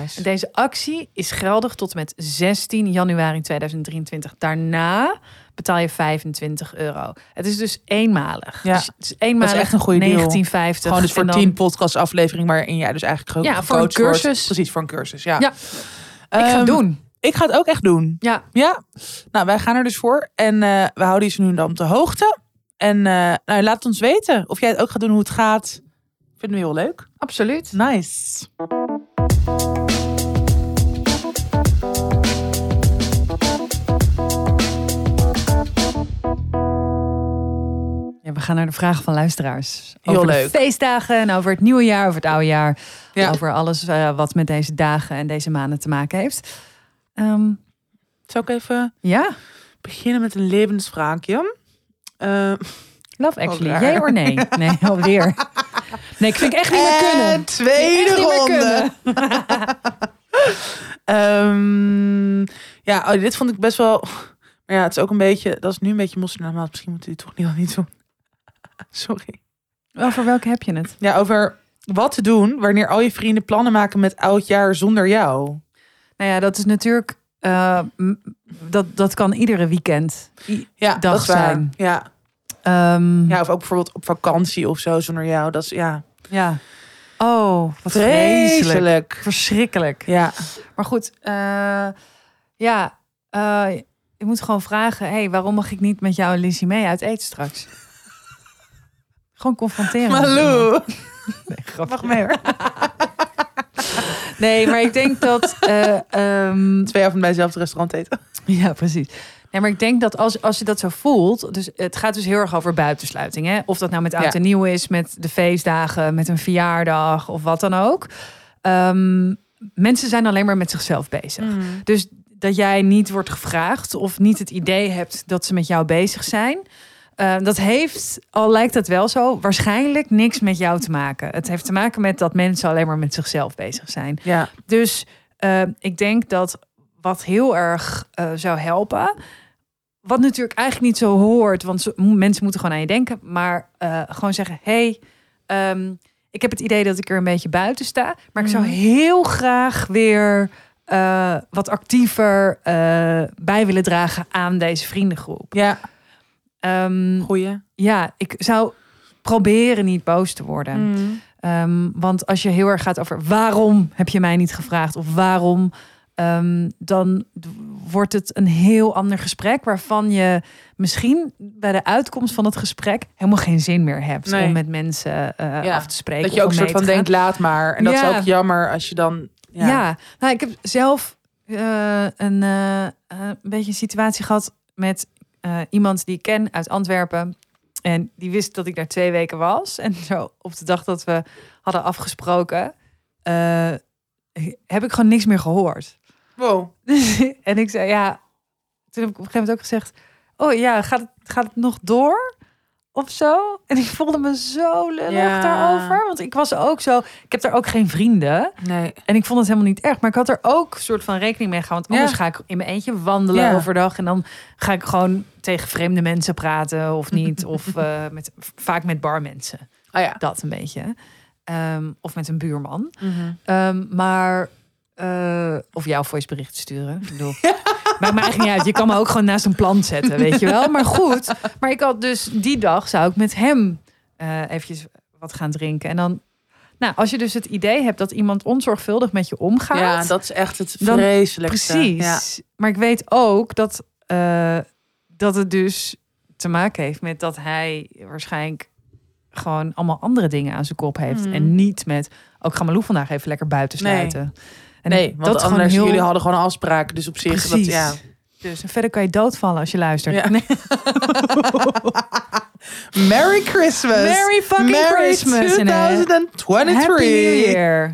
Nice. Deze actie is geldig tot en met 16 januari 2023. Daarna betaal je 25 euro. Het is dus eenmalig. Ja, dus het is eenmalig echt een goede deal. 1950. Gewoon dus voor dan- 10 podcast aflevering waarin jij dus eigenlijk ge- Ja, voor een wordt. cursus. Precies, voor een cursus. Ja. Ja. Ik ga Ehm, het doen. Ik ga het ook echt doen. Ja, Ja, nou, wij gaan er dus voor. En eh, we houden je nu dan op de hoogte. En eh, nou, laat ons weten of jij het ook gaat doen, hoe het gaat. Vinden we heel leuk. absoluut. Nice. Ja, we gaan naar de vragen van luisteraars. Heel over leuk. de feestdagen en over het nieuwe jaar, over het oude jaar. Ja. Over alles eh, wat met deze dagen en deze maanden te maken heeft. Ehm, Zal ik even ja, beginnen met een levensvraagje? Eh, love actually. raar. Jij of nee? Nee, alweer. Nee, ik vind ik echt niet meer kunnen. En tweede ronde. Ehm, ja, oh, dit vond ik best wel... Maar ja, het is ook een beetje... Dat is nu een beetje moslimmaat. Misschien moeten die toch niet, niet doen. Sorry. Over welke heb je het? Ja, over wat te doen wanneer al je vrienden plannen maken met oud jaar zonder jou. Nou ja, dat is natuurlijk... eh, dat, dat kan iedere weekend. Ja, Dag dat waar. zijn. Ja. ehm, ja, of ook bijvoorbeeld op vakantie of zo zonder jou. Dat is ja, ja. Oh, wat vreselijk. vreselijk. Verschrikkelijk. Ja, Maar goed, eh, ja, eh, je moet gewoon vragen: hey, waarom mag ik niet met jou en Lizzie mee uit eten straks? gewoon confronteren. Malou. Nee, grapje. Mag mee hoor. Nee, maar ik denk dat. eh, ehm, Twee avond bij hetzelfde restaurant eten. ja, precies. Nee, maar ik denk dat als, als je dat zo voelt, dus het gaat dus heel erg over buitensluiting. Hè? Of dat nou met oud Ja. en nieuw is, met de feestdagen, met een verjaardag of wat dan ook. Ehm, mensen zijn alleen maar met zichzelf bezig. Dus dat jij niet wordt gevraagd of niet het idee hebt dat ze met jou bezig zijn. Eh, dat heeft, al lijkt het wel zo, waarschijnlijk niks met jou te maken. Het heeft te maken met dat mensen alleen maar met zichzelf bezig zijn. Ja, Dus eh, ik denk dat wat heel erg eh, zou helpen. Wat natuurlijk eigenlijk niet zo hoort, want mensen moeten gewoon aan je denken. Maar eh, gewoon zeggen: hey, ehm, ik heb het idee dat ik er een beetje buiten sta. Maar ik zou Mhm. heel graag weer eh, wat actiever bij willen dragen aan deze vriendengroep. ja, Ehm, goeie. ja, ik zou proberen niet boos te worden. Mm. Ehm, want als je heel erg gaat over waarom heb je mij niet gevraagd of waarom, ehm, dan wordt het een heel ander gesprek waarvan je misschien bij de uitkomst van het gesprek helemaal geen zin meer hebt Nee. om met mensen eh, Ja, af te spreken. Dat je ook een soort van denkt, laat maar. En dat Ja. is ook jammer als je dan... Ja, Ja, Nou, ik heb zelf eh, een, eh, een beetje een situatie gehad met eh, iemand die ik ken uit Antwerpen. En die wist dat ik daar twee weken was. En zo op de dag dat we hadden afgesproken, eh, heb ik gewoon niks meer gehoord. Wow. en ik zei, ja, toen heb ik op een gegeven moment ook gezegd, oh ja, gaat het, gaat het nog door? Of zo. En ik voelde me zo lullig Ja. daarover. Want ik was ook zo, ik heb daar ook geen vrienden. Nee. En ik vond het helemaal niet erg. Maar ik had er ook een soort van rekening mee gehouden. Want anders Ja. ga ik in mijn eentje wandelen Ja. overdag. En dan ga ik gewoon tegen vreemde mensen praten of niet. of eh, met, vaak met barmensen. Oh ja. Dat een beetje. Ehm, of met een buurman. Mhm. Ehm, maar... eh, of jouw voicebericht sturen. Ik bedoel, maakt me eigenlijk niet uit. Je kan me ook gewoon naast een plant zetten, weet je wel. Maar goed. Maar ik had dus die dag zou ik met hem eh eventjes wat gaan drinken. En dan... Nou, als je dus het idee hebt dat iemand onzorgvuldig met je omgaat. Ja, dat is echt het Dan- vreselijkste. Precies. Ja. Maar ik weet ook dat, eh, dat het dus te maken heeft met dat hij waarschijnlijk gewoon allemaal andere dingen aan zijn kop heeft. Mhm. En niet met, ook ga Malou vandaag even lekker buiten Nee. En Nee, want dat anders, heel- jullie hadden gewoon afspraken. Dus op zich, dat, Precies. ja. Dus en verder kan je doodvallen als je luistert. Ja. Nee. Merry Christmas. Merry fucking Merry Christmas. Eh, 2023. Happy New Year.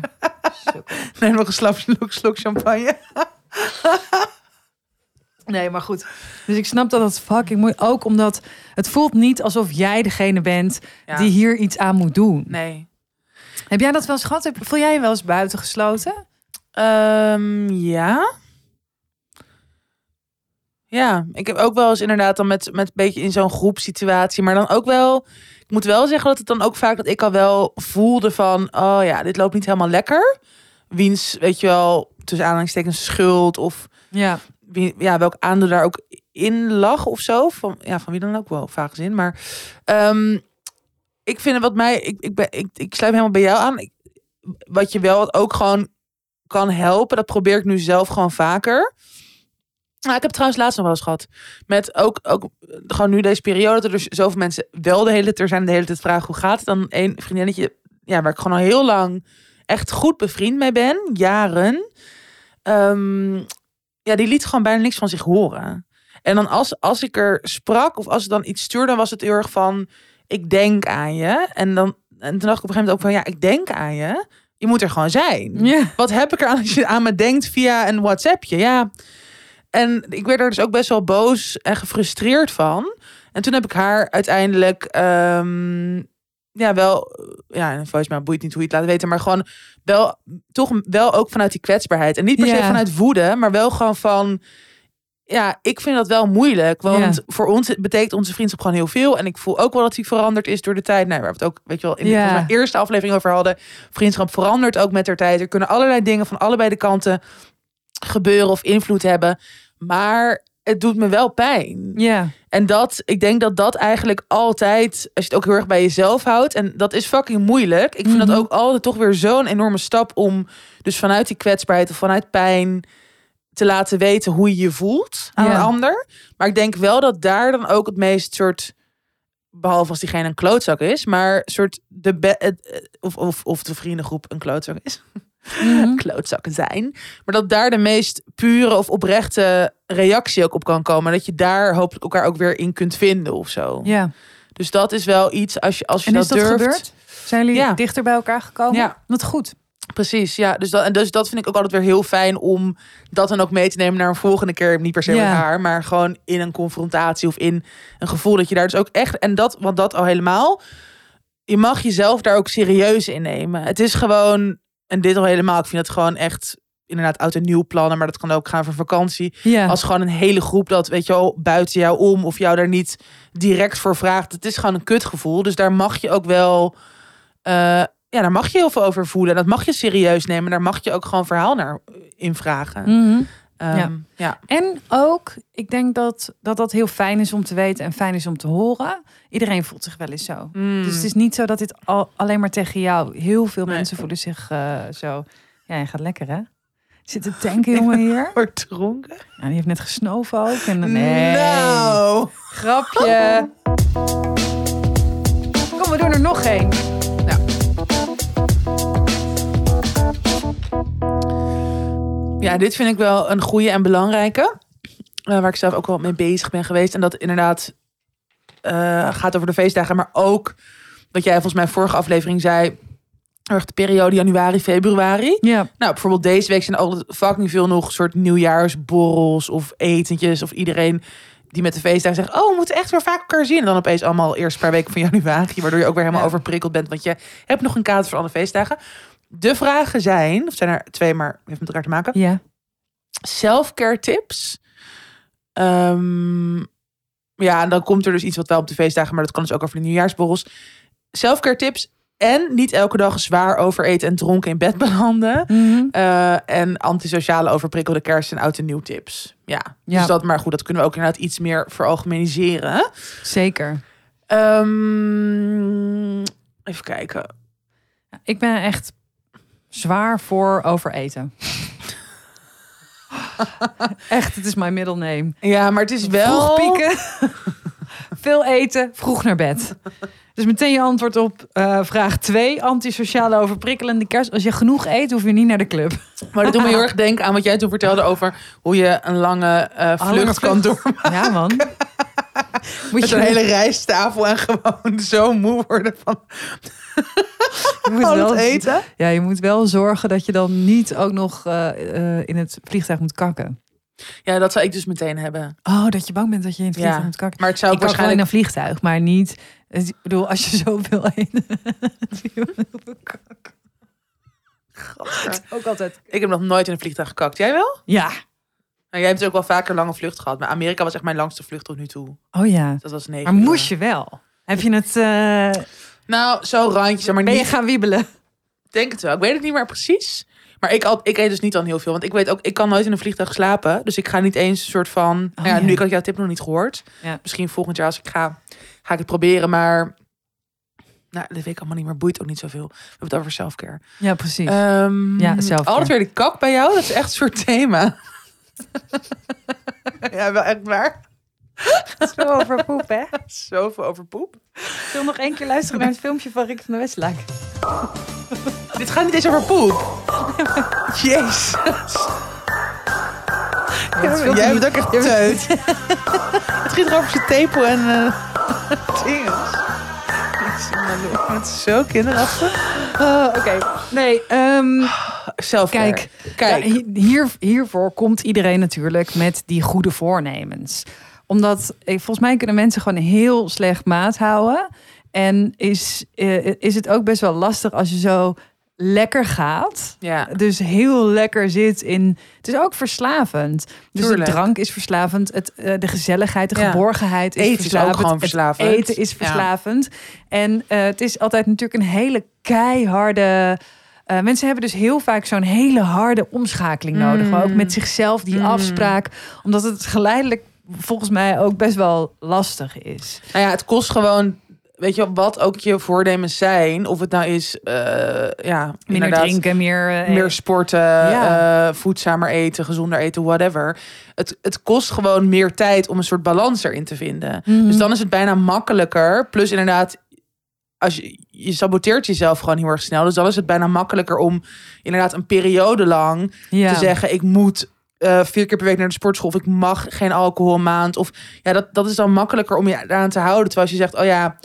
Neem nog een slok, slok champagne. Nee, maar goed. Dus ik snap dat het fucking moeilijk Ook omdat het voelt niet alsof jij degene bent Ja. die hier iets aan moet doen. Nee. Heb jij dat wel eens gehad? Voel jij je wel eens buitengesloten? Ehm, ja. Ja, ik heb ook wel eens inderdaad dan met, met een beetje in zo'n groepsituatie. Maar dan ook wel, ik moet wel zeggen dat het dan ook vaak dat ik al wel voelde van, oh ja, dit loopt niet helemaal lekker. Wiens, weet je wel, tussen aanhalingstekens schuld of Ja. wie, ja, welk aandeel daar ook in lag of zo. Van, ja, van wie dan ook wel, vaak zin. Maar ehm, ik vind het wat mij, ik, ik, ben, ik, ik sluit helemaal bij jou aan. Ik, wat je wel ook gewoon kan helpen, dat probeer ik nu zelf gewoon vaker. Nou, ik heb trouwens laatst nog wel eens gehad. Met ook, ook eh, gewoon nu deze periode, dat zoveel mensen wel de hele tijd zijn, de hele tijd vragen hoe gaat het. Dan een vriendinnetje, ja, waar ik gewoon al heel lang echt goed bevriend mee ben, jaren. Ehm, ja, die liet gewoon bijna niks van zich horen. En dan als, als ik er sprak of als ik dan iets stuurde, dan was het heel erg van, ik denk aan je. En, dan, en toen dacht ik op een gegeven moment ook van, ja, ik denk aan je. Je moet er gewoon zijn. Wat heb ik er aan als je aan me denkt via een WhatsAppje? Ja. En ik werd er dus ook best wel boos en gefrustreerd van. En toen heb ik haar uiteindelijk, ehm, ja, wel, ja, en volgens mij boeit niet hoe je het laat weten, maar gewoon wel, toch wel ook vanuit die kwetsbaarheid. En niet per se vanuit woede, maar wel gewoon van, ja, ik vind dat wel moeilijk. Want Ja. voor ons betekent onze vriendschap gewoon heel veel. En ik voel ook wel dat die veranderd is door de tijd. Nou, waar we het ook, weet je wel, in de Ja. eerste aflevering over hadden. Vriendschap verandert ook met de tijd. Er kunnen allerlei dingen van allebei de kanten gebeuren of invloed hebben. Maar het doet me wel pijn. Ja. En dat, ik denk dat dat eigenlijk altijd, als je het ook heel erg bij jezelf houdt, en dat is fucking moeilijk. Ik vind Mhm. dat ook altijd toch weer zo'n enorme stap om, dus vanuit die kwetsbaarheid of vanuit pijn, te laten weten hoe je je voelt aan Ja. een ander. Maar ik denk wel dat daar dan ook het meest soort, behalve als diegene een klootzak is, maar soort de het- of, of, of de vriendengroep een klootzak is Mhm. klootzakken zijn. Maar dat daar de meest pure of oprechte reactie ook op kan komen. Dat je daar hopelijk elkaar ook weer in kunt vinden of zo. Ja. Dus dat is wel iets als je, als je En dat, is dat durft. gebeurd? Zijn jullie Ja. dichter bij elkaar gekomen? Ja. Wat goed. Precies, ja. Dus dat, en dus dat vind ik ook altijd weer heel fijn om dat dan ook mee te nemen naar een volgende keer. Niet per se Ja. met haar, maar gewoon in een confrontatie of in een gevoel dat je daar dus ook echt. En dat, want dat al helemaal. Je mag jezelf daar ook serieus in nemen. Het is gewoon, en dit al helemaal, ik vind het gewoon echt inderdaad oud en nieuw plannen, maar dat kan ook gaan voor vakantie. Ja. Als gewoon een hele groep dat, weet je wel, buiten jou om of jou daar niet direct voor vraagt. Het is gewoon een kutgevoel. Dus daar mag je ook wel, eh, ja, daar mag je heel veel over voelen. Dat mag je serieus nemen. Daar mag je ook gewoon verhaal naar invragen. Mhm. Ehm, Ja. ja. En ook, ik denk dat, dat dat heel fijn is om te weten en fijn is om te horen. Iedereen voelt zich wel eens zo. Mm. Dus het is niet zo dat dit al, alleen maar tegen jou. Heel veel Nee. mensen voelen zich eh, zo. Ja, je gaat lekker hè? Zit te tanken jongen hier? Wordt dronken? Ja, die heeft net gesnoven ook. En, nee, Nou. grapje. Kom, we doen er nog één. Ja, dit vind ik wel een goede en belangrijke. Eh, waar ik zelf ook wel mee bezig ben geweest. En dat inderdaad eh, gaat over de feestdagen. Maar ook wat jij volgens mij vorige aflevering zei. De periode januari, februari. Ja, Nou, bijvoorbeeld deze week zijn altijd fucking veel nog soort nieuwjaarsborrels of etentjes. Of iedereen die met de feestdagen zegt... oh, we moeten echt weer vaak elkaar zien. En dan opeens allemaal eerst een paar weken van januari... waardoor je ook weer helemaal Ja. overprikkeld bent... want je hebt nog een kaart voor alle feestdagen. De vragen zijn, of zijn er twee, maar heeft met elkaar te maken... ja. self-care tips. Ehm, ja, en dan komt er dus iets wat wel op de feestdagen... maar dat kan dus ook over de nieuwjaarsborrels. Self-care tips en niet elke dag zwaar overeten en dronken in bed belanden... Mhm. Eh, en antisociale overprikkelde kerst en oud en nieuw tips. Ja, Ja. dus dat maar goed, dat kunnen we ook inderdaad iets meer veralgemeniseren. Zeker. Ehm, even kijken. Ik ben echt zwaar voor overeten. echt, het is mijn middle name. Ja, maar het is wel. Vroeg pieken, veel eten, vroeg naar bed. Dus meteen je antwoord op eh, vraag 2. Antisociale overprikkelende kerst. Als je genoeg eet, hoef je niet naar de club. Maar dat doet me heel erg denken aan wat jij toen vertelde over hoe je een lange eh, lange vlucht kan doen. Ja, man. Moet Met een hele rijsttafel en gewoon zo moe worden van je moet wel, het eten. Ja, je moet wel zorgen dat je dan niet ook nog eh, eh, in het vliegtuig moet kakken. Ja, dat zou ik dus meteen hebben. Oh, dat je bang bent dat je in het Ja. vliegtuig moet kakken. Maar het zou Ik wel in waarschijnlijk. een vliegtuig, maar niet. Ik bedoel, als je zoveel eet. ook altijd. Ik heb nog nooit in een vliegtuig gekakt. Jij wel? Ja. Nou, jij hebt ook wel vaker lange vlucht gehad. Maar Amerika was echt mijn langste vlucht tot nu toe. Oh ja. Dat was negen Maar uur. moest je wel? Heb je het... eh, Nou, zo'n randje, maar ben je niet... gaan wiebelen? Denk het wel. Ik weet het niet meer precies. Maar ik, al, ik eet dus niet dan heel veel. Want ik weet ook, ik kan nooit in een vliegtuig slapen. Dus ik ga niet eens een soort van... nou ja, ja. Nu ik had jouw tip nog niet gehoord. Ja. Misschien volgend jaar als ik ga, ga ik het proberen. Maar nou, dat weet ik allemaal niet meer. Boeit ook niet zoveel. We hebben het over selfcare. Ja, precies. Ehm Ja, selfcare. Altijd weer die kak bij jou. Dat is echt een soort thema. ja, wel echt waar. Zo over poep, hè? Zoveel over poep. Zullen we nog één keer luisteren naar het filmpje van Rick van der Westlaak? Dit gaat niet eens over poep. Jezus. Jij bent ook echt teut. Het ging er over zijn tepel en. Ik doen. Het is zo kinderachtig. Oh, Oké. Nee, ehm, Zelf Kijk, Kijk. ja, hi- hier, hiervoor komt iedereen natuurlijk met die goede voornemens. Omdat volgens mij kunnen mensen gewoon heel slecht maat houden. En is, eh, is het ook best wel lastig als je zo lekker gaat. Ja. Dus heel lekker zit in. Het is ook verslavend. Dus Tuurlijk. de drank is verslavend. Het, eh, de gezelligheid, de Ja. geborgenheid is Eten is ook verslavend. gewoon het verslavend. eten is Ja. verslavend. En eh, het is altijd natuurlijk een hele keiharde. mensen hebben dus heel vaak zo'n hele harde omschakeling nodig. Mm. Ook met zichzelf, die Mm. afspraak. Omdat het geleidelijk volgens mij ook best wel lastig is. Nou ja, het kost gewoon... Weet je wat ook je voornemens zijn? Of het nou is... eh, ja, Minder drinken, meer... eh, Meer sporten, Ja. eh, voedzamer eten, gezonder eten, whatever. Het, het kost gewoon meer tijd om een soort balans erin te vinden. Mhm. Dus dan is het bijna makkelijker. Plus inderdaad, als je, je saboteert jezelf gewoon heel erg snel. Dus dan is het bijna makkelijker om inderdaad een periode lang ja. te zeggen... ik moet eh, vier keer per week naar de sportschool... of ik mag geen alcohol een maand. Of ja, dat, dat is dan makkelijker om je daaraan te houden. Terwijl als je zegt, oh ja...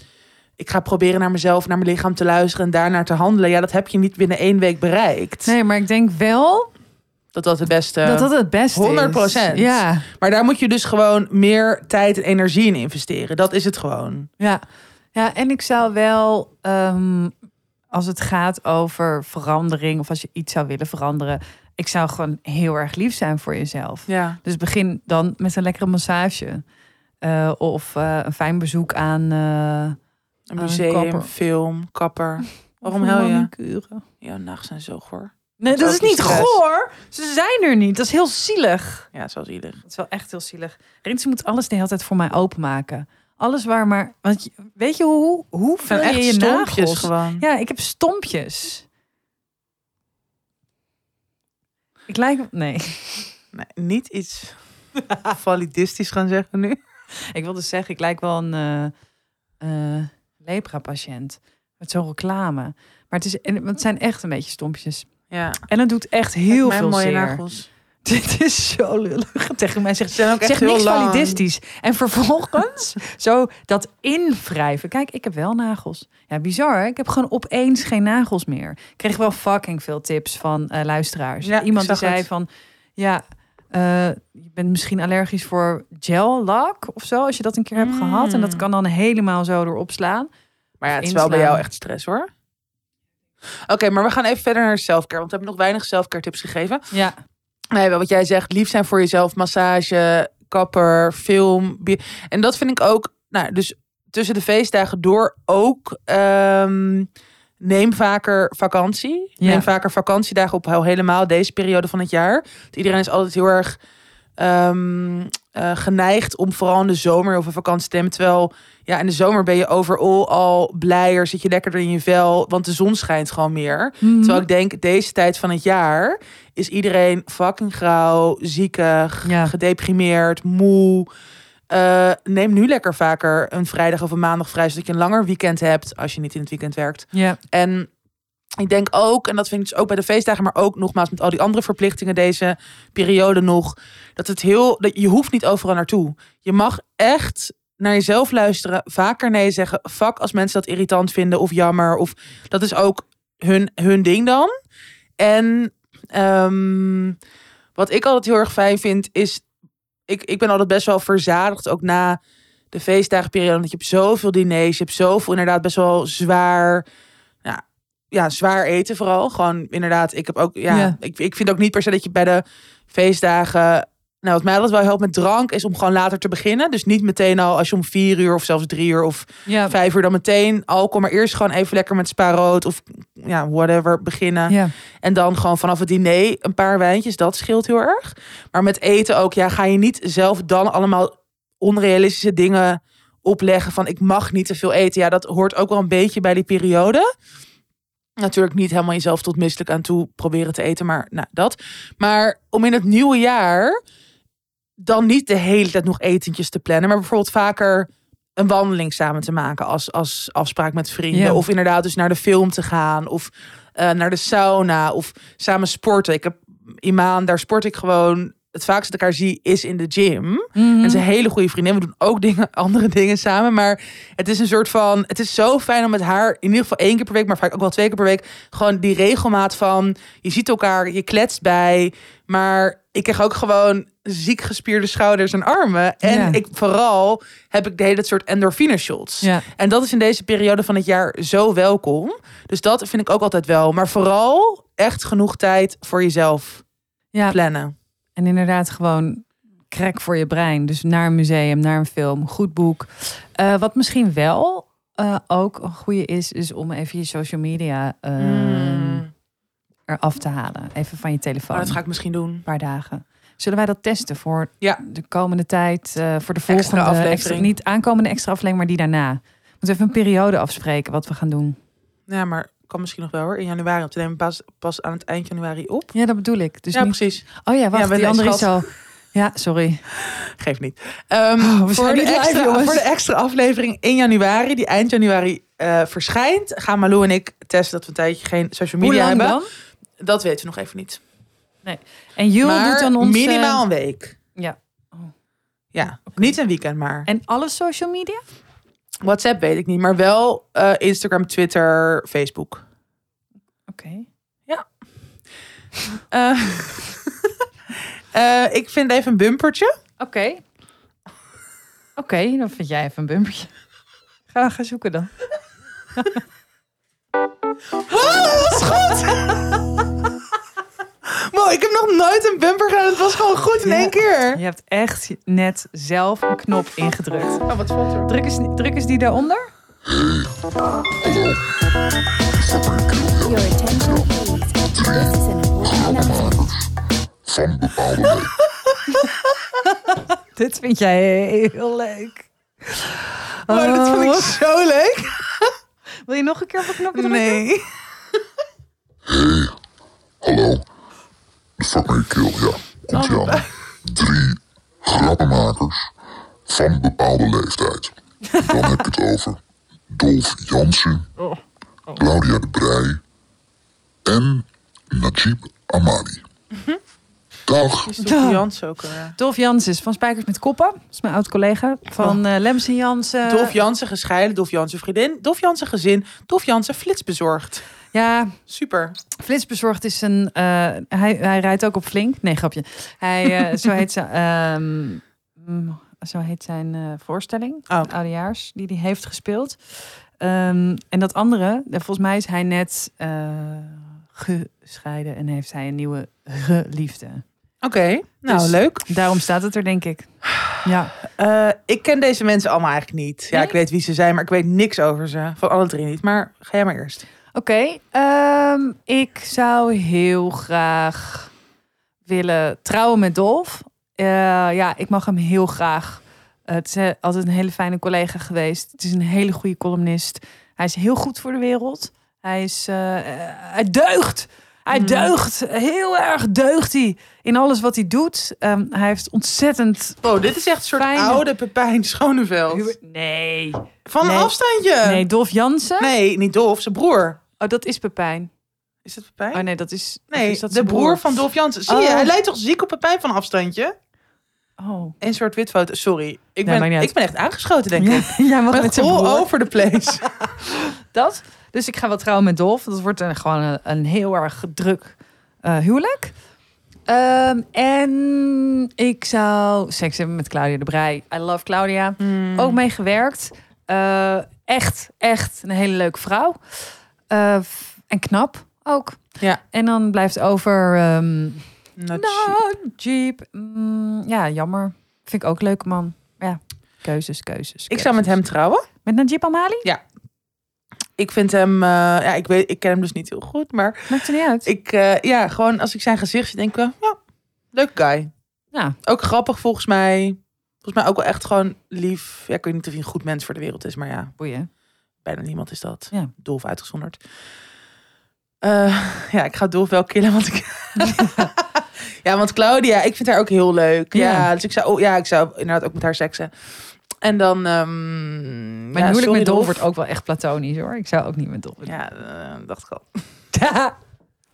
Ik ga proberen naar mezelf, naar mijn lichaam te luisteren en daarnaar te handelen. Ja, dat heb je niet binnen één week bereikt. Nee, maar ik denk wel Dat dat het beste. dat dat het beste 100%. is. Ja, Maar daar moet je dus gewoon meer tijd en energie in investeren. Dat is het gewoon. ja. ja, en ik zou wel, ehm, als het gaat over verandering of als je iets zou willen veranderen, ik zou gewoon heel erg lief zijn voor jezelf. Ja. Dus begin dan met een lekkere massage. Eh, of eh, een fijn bezoek aan. eh, Een Een museum, kapper. film, kapper. Waarom een je? manicure. Jouw nachten zijn zo goor. Nee, is dat is niet stress. goor. Ze zijn er niet. Dat is heel zielig. Ja, zo zielig. Dat is wel echt heel zielig. Rintje moet alles de hele tijd voor mij openmaken. Alles waar maar... Want weet je hoe, hoe Het vul je je nagels? gewoon. Ja, ik heb stompjes. Ik lijk... Nee. Nee, niet iets validistisch gaan zeggen nu. Ik wilde zeggen, ik lijk wel een eh eh, lepra-patiënt. Met zo'n reclame. Maar het, is, en het zijn echt een beetje stompjes. Ja. En het doet echt heel Mijn veel mooie zeer. nagels. Dit is zo lullig. Tegen mij zegt Ze ook echt Zeg heel niks lang. validistisch. En vervolgens zo dat invrijven. Kijk, ik heb wel nagels. Ja, bizar. Hè? Ik heb gewoon opeens geen nagels meer. Ik kreeg wel fucking veel tips van eh, luisteraars. Ja, Iemand die zei het. van... Ja, eh, je bent misschien allergisch voor gel lak of zo. Als je dat een keer hebt gehad. En dat Mm. kan dan helemaal zo erop slaan. Maar ja, het is wel bij jou echt stress hoor. Oké, maar we gaan even verder naar selfcare. Want we hebben nog weinig selfcare tips gegeven. Ja, Nee, wel wat jij zegt, lief zijn voor jezelf, massage, kapper, film. bier. En dat vind ik ook, nou, dus tussen de feestdagen door ook. ehm, neem vaker vakantie. Ja. Neem vaker vakantiedagen op al helemaal deze periode van het jaar. Want iedereen is altijd heel erg ehm, eh, geneigd om vooral in de zomer over vakantie te nemen. Terwijl ja, in de zomer ben je overal al blijer, zit je lekkerder in je vel, want de zon schijnt gewoon meer. Mhm. Terwijl ik denk, deze tijd van het jaar is iedereen fucking grauw, ziekig, Ja. gedeprimeerd, moe. Eh, neem nu lekker vaker een vrijdag of een maandag vrij, zodat je een langer weekend hebt als je niet in het weekend werkt. ja. En ik denk ook, en dat vind ik dus ook bij de feestdagen, maar ook nogmaals met al die andere verplichtingen deze periode nog, dat het heel, dat je hoeft niet overal naartoe. Je mag echt naar jezelf luisteren, vaker nee zeggen. Fuck als mensen dat irritant vinden of jammer, of dat is ook hun, hun ding dan. En ehm, wat ik altijd heel erg fijn vind, is ik, ik ben altijd best wel verzadigd, ook na de feestdagenperiode. Want je hebt zoveel diners, je hebt zoveel inderdaad best wel zwaar, ja, zwaar eten vooral. Gewoon inderdaad, ik heb ook, ja, Ja. Ik, ik vind ook niet per se dat je bij de feestdagen Nou, wat mij altijd wel helpt met drank is om gewoon later te beginnen. Dus niet meteen al als je om vier uur of zelfs drie uur of Ja. vijf uur dan meteen alcohol. Maar eerst gewoon even lekker met spa rood of ja, whatever beginnen. Ja. En dan gewoon vanaf het diner een paar wijntjes. Dat scheelt heel erg. Maar met eten ook. Ja, ga je niet zelf dan allemaal onrealistische dingen opleggen. Van ik mag niet te veel eten. Ja, dat hoort ook wel een beetje bij die periode. Natuurlijk niet helemaal jezelf tot misselijk aan toe proberen te eten. Maar nou, dat. Maar om in het nieuwe jaar dan niet de hele tijd nog etentjes te plannen. Maar bijvoorbeeld vaker een wandeling samen te maken als, als afspraak met vrienden. Ja. Of inderdaad dus naar de film te gaan. Of eh, naar de sauna. Of samen sporten. Ik heb Imaan, daar sport ik gewoon. Het vaakst haar zie is in de gym. Mhm. En ze hele goede vriendin. We doen ook dingen, andere dingen samen. Maar het is een soort van. Het is zo fijn om met haar in ieder geval één keer per week, maar vaak ook wel twee keer per week. Gewoon die regelmaat van. Je ziet elkaar, je kletst bij. Maar ik krijg ook gewoon ziek gespierde schouders en armen. En Ja. ik vooral heb ik de hele soort endorfine shots. Ja. En dat is in deze periode van het jaar zo welkom. Dus dat vind ik ook altijd wel. Maar vooral echt genoeg tijd voor jezelf ja. plannen. En inderdaad gewoon crack voor je brein. Dus naar een museum, naar een film, goed boek. Eh, wat misschien wel eh, ook een goede is, is om even je social media eh, Mm. eraf te halen. Even van je telefoon. Maar dat ga ik misschien doen. een paar dagen. Zullen wij dat testen voor Ja. de komende tijd? eh, voor de volgende aflevering. Extra, niet aankomende extra aflevering, maar die daarna. We moeten even een periode afspreken wat we gaan doen. Ja, maar kan misschien nog wel hoor. In januari. Want we nemen pas, pas aan het eind januari op. Ja, dat bedoel ik. Dus ja, niet... precies. Oh ja, wacht. Ja, die nee, andere is al. Ja, sorry. Geeft niet. Ehm, Oh, we voor, de niet extra, voor de extra aflevering in januari, die eind januari eh, verschijnt, gaan Malou en ik testen dat we een tijdje geen social Hoe media lang hebben. dan? Dat weten we nog even niet. En Jul maar doet dan ons... minimaal een week. Ja. Ja, niet een weekend maar. En alle social media? WhatsApp weet ik niet, maar wel eh, Instagram, Twitter, Facebook. Oké. Eh, eh, ik vind even een bumpertje. Oké. Oké, dan vind jij even een bumpertje. Ga, ga zoeken dan. Wow, dat is goed! Wow, ik heb nog nooit een bumper gedaan. Het was gewoon goed in Ja. één keer. Je hebt echt net zelf een knop ingedrukt. Oh, wat valt er? Druk eens, druk eens die daaronder. Your attention, please. This is an important announcement. van bepaalde leeftijd. Dit vind jij heel leuk. Oh, dat vond ik zo leuk. Wil je nog een keer op een knopje drukken? Nee. Hallo, de fuck me kill, ja. Komt ie aan. Drie grappenmakers van bepaalde leeftijd. Dan heb ik het over Dolf Jansen, Claudia de Brij en Najib Amadi. Dag, Is Dolf Jans ook? eh? Dolf Jansen is van Spijkers met Koppen. Dat is mijn oud-collega. Van eh Lems en Jansen. Dolf Jansen gescheiden, Dolf Jansen vriendin, Dolf Jansen gezin, Dolf Jansen flitsbezorgd. Ja, Super. Flitsbezorgd is een... eh, hij, hij rijdt ook op Flink. Nee, grapje. Hij, eh, zo heet zijn... ehm, mm, zo heet zijn eh, voorstelling. Oh. Oudejaars. Die hij heeft gespeeld. Ehm, en dat andere... Volgens mij is hij net gescheiden. En heeft hij een nieuwe geliefde. Oké, nou Dus- leuk. Daarom staat het er, denk ik. Ja. Ik ken deze mensen allemaal eigenlijk niet. Ja, Nee? ik weet wie ze zijn, maar ik weet niks over ze. Van alle drie niet. Maar ga jij maar eerst. Oké, ehm, ik zou heel graag willen trouwen met Dolf. Eh, ja, ik mag hem heel graag. Eh, het is altijd een hele fijne collega geweest. Het is een hele goede columnist. Hij is heel goed voor de wereld. Hij is, eh, hij deugt. Hij Mhm. deugt. Heel erg deugt hij in alles wat hij doet. Ehm, hij heeft ontzettend. Oh, dit is echt een soort Fijne- oude Pepijn Schoneveld. Nee. Van Nee. een afstandje. Nee, Dolf Jansen. Nee, niet Dolf, zijn broer. Oh, dat is Pepijn. Is het Pepijn? Oh nee, dat is. nee, is dat de broer, van Dolf Jansen. Zie je, Oh. hij lijkt toch ziek op Pepijn van afstandje? Oh. Een soort witfoto. Sorry, ik maakt ben, ik ben echt aangeschoten, denk ik. Ja, jij mag Met all over the place. Dat. Dus ik ga wel trouwen met Dolf. Dat wordt een, gewoon een, een heel erg druk eh, huwelijk. Ehm, en ik zou seks hebben met Claudia de Brij. I love Claudia. Hmm. Ook mee gewerkt. Eh, echt, echt een hele leuke vrouw. F- en knap ook. Ja. En dan blijft over... ehm, Not Nou, Jeep. mm, ja, jammer. Vind ik ook leuk, man. Ja, keuzes, keuzes. Ik zou met hem trouwen. Met Najib Amali? Ik vind hem, eh, ja, ik weet, ik ken hem dus niet heel goed, maar Maakt er niet uit. ik, eh, ja, gewoon als ik zijn gezicht zie, denk ik, ja, leuk guy. Ja, Ook grappig volgens mij. Volgens mij ook wel echt gewoon lief. Ja, ik weet niet of hij een goed mens voor de wereld is, maar ja, boeien. Bijna niemand is dat. Ja. Dolf uitgezonderd. Eh, ja, ik ga Dolf wel killen, want ik... ja, want Claudia, ik vind haar ook heel leuk. Ja, Ja. dus ik zou, oh, ja, ik zou inderdaad ook met haar seksen. En dan... ehm Mijn ja, huwelijk met Dolf wordt ook wel echt platonisch, hoor. Ik zou ook niet met Dolf. Ja, eh, dacht ik al.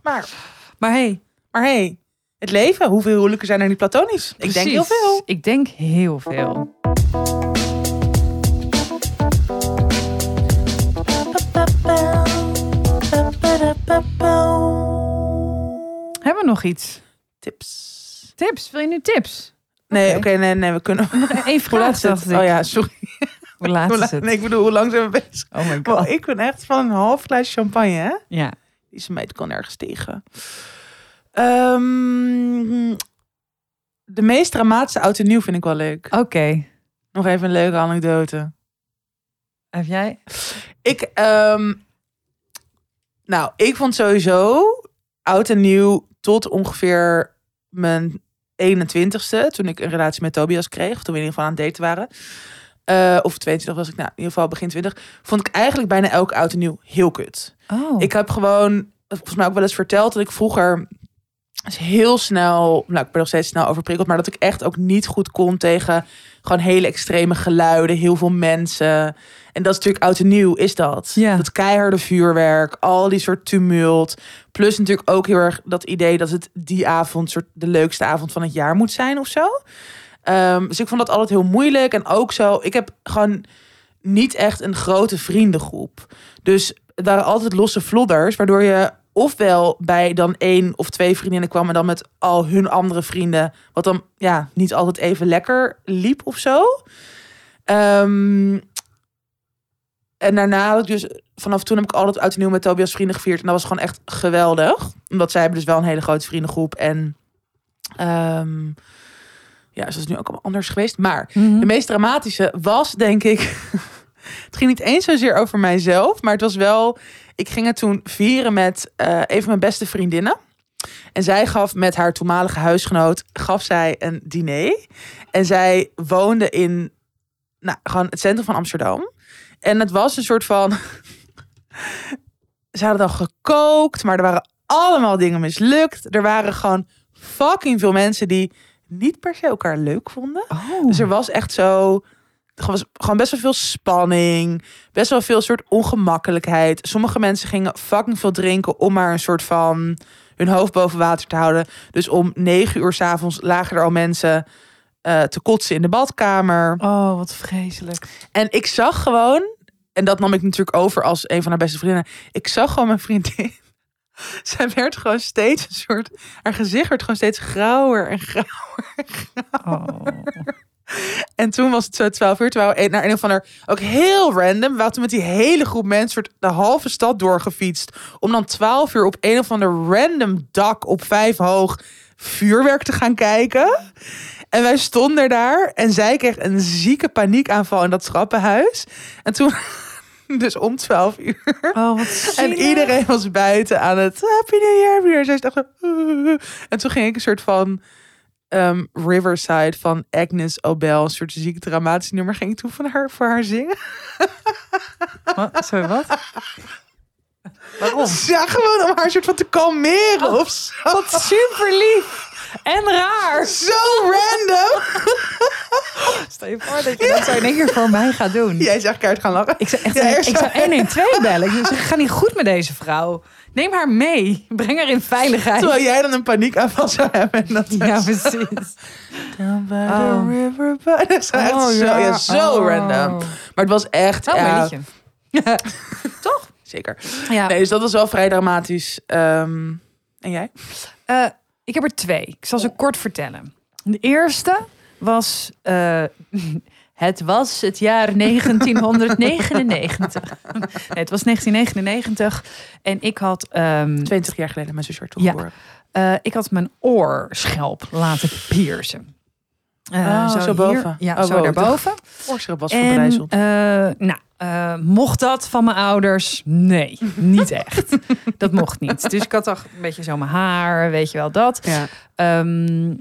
Maar, maar hey, maar hey, het leven, hoeveel huwelijken zijn er niet platonisch? Ik denk heel veel. Ik denk heel veel. Nog iets? Tips. Tips? Wil je nu tips? Nee, Oké. nee, nee, we kunnen... Laat vraag. dacht ik. Oh ja, sorry. Hoe laat is het? Nee, ik bedoel, hoe lang zijn we bezig? Oh my Wow, god. ik ben echt van een half glaasje champagne, hè? Ja. Die meid kan ergens tegen. Ehm, de meest dramatische oud en nieuw vind ik wel leuk. Oké. Nog even een leuke anekdote. Heb jij? Ik, ehm, nou, ik vond sowieso oud en nieuw tot ongeveer mijn 21ste, toen ik een relatie met Tobias kreeg, of toen we in ieder geval aan het daten waren. Eh, of 22 was ik, nou, in ieder geval begin 20. Vond ik eigenlijk bijna elke oud en nieuw heel kut. Oh. Ik heb gewoon, volgens mij ook wel eens verteld, dat ik vroeger is heel snel, nou ik ben nog steeds snel overprikkeld, maar dat ik echt ook niet goed kon tegen gewoon hele extreme geluiden, heel veel mensen. En dat is natuurlijk oud en nieuw, is dat. Ja. Dat keiharde vuurwerk, al die soort tumult. Plus natuurlijk ook heel erg dat idee dat het die avond soort de leukste avond van het jaar moet zijn of zo. Ehm, dus ik vond dat altijd heel moeilijk. En ook zo, ik heb gewoon niet echt een grote vriendengroep. Dus waren altijd losse vlodders, waardoor je ofwel bij dan één of twee vriendinnen kwam en dan met al hun andere vrienden, wat dan ja niet altijd even lekker liep of zo. Ehm, en daarna had ik dus vanaf toen heb ik altijd uit nieuw met Tobias vrienden gevierd en dat was gewoon echt geweldig, omdat zij hebben dus wel een hele grote vriendengroep en ehm, ja, dus dat is nu ook allemaal anders geweest. Maar Mhm. de meest dramatische was, denk ik. het ging niet eens zozeer over mijzelf, maar het was wel. Ik ging het toen vieren met eh een van mijn beste vriendinnen. En zij gaf met haar toenmalige huisgenoot gaf zij een diner. En zij woonde in nou, gewoon het centrum van Amsterdam. En het was een soort van. Ze hadden dan gekookt, maar er waren allemaal dingen mislukt. Er waren gewoon fucking veel mensen die niet per se elkaar leuk vonden. Oh. Dus er was echt zo. Was gewoon best wel veel spanning. Best wel veel soort ongemakkelijkheid. Sommige mensen gingen fucking veel drinken om maar een soort van hun hoofd boven water te houden. Dus om negen uur s'avonds lagen er al mensen eh, te kotsen in de badkamer. Oh, wat vreselijk. En ik zag gewoon, en dat nam ik natuurlijk over als een van haar beste vriendinnen. Ik zag gewoon mijn vriendin. Zij werd gewoon steeds een soort. Haar gezicht werd gewoon steeds grauwer en grauwer. Oh. En toen was het zo 12 uur. Waren we naar een of ander, ook heel random. We toen met die hele groep mensen de halve stad doorgefietst. Om dan 12 uur op een of ander random dak op vijf hoog vuurwerk te gaan kijken. En wij stonden daar en zij kreeg een zieke paniekaanval in dat trappenhuis. En toen, dus om 12 uur. Oh, wat En iedereen was buiten aan het Happy New Year, Year. Zij dacht En toen ging ik een soort van ehm, Riverside van Agnes Obel, een soort ziek dramatisch nummer, ging ik toen van haar, voor haar zingen. Wat? Sorry, wat? Waarom? Ja, gewoon om haar soort van te kalmeren of zo. Wat super lief. En raar. Zo random. Stel je voor dat je dat zo in één keer voor mij gaat doen. Jij zegt kaart gaan lachen. Ik zou echt Ja, ik eerst zou zo. 112 bellen. Ik zeg, ga niet goed met deze vrouw. Neem haar mee. Breng haar in veiligheid. Terwijl jij dan een paniekaanval zou hebben. En dat Ja, precies. Down by Oh. the river. Dat is echt Oh, zo, ja. ja, zo Oh. random. Maar het was echt, een ja, liedje. zeker. Ja. Nee, dus dat was wel vrij dramatisch. Ehm, en jij? Eh, ik heb er twee. Ik zal ze kort vertellen. De eerste was... eh, het was het jaar 1999. nee, het was 1999. En ik had... ehm, 20 jaar geleden, mijn zus werd Ja. Eh, ik had mijn oorschelp laten piercen. Eh, Oh, zo boven. Ja, Oh, zo wow. daarboven. Oorschelp was verbrijzeld. eh, nou, mocht dat van mijn ouders? Nee, niet echt. dat mocht niet. Dus ik had toch een beetje zo mijn haar, weet je wel dat. Ja. Ehm,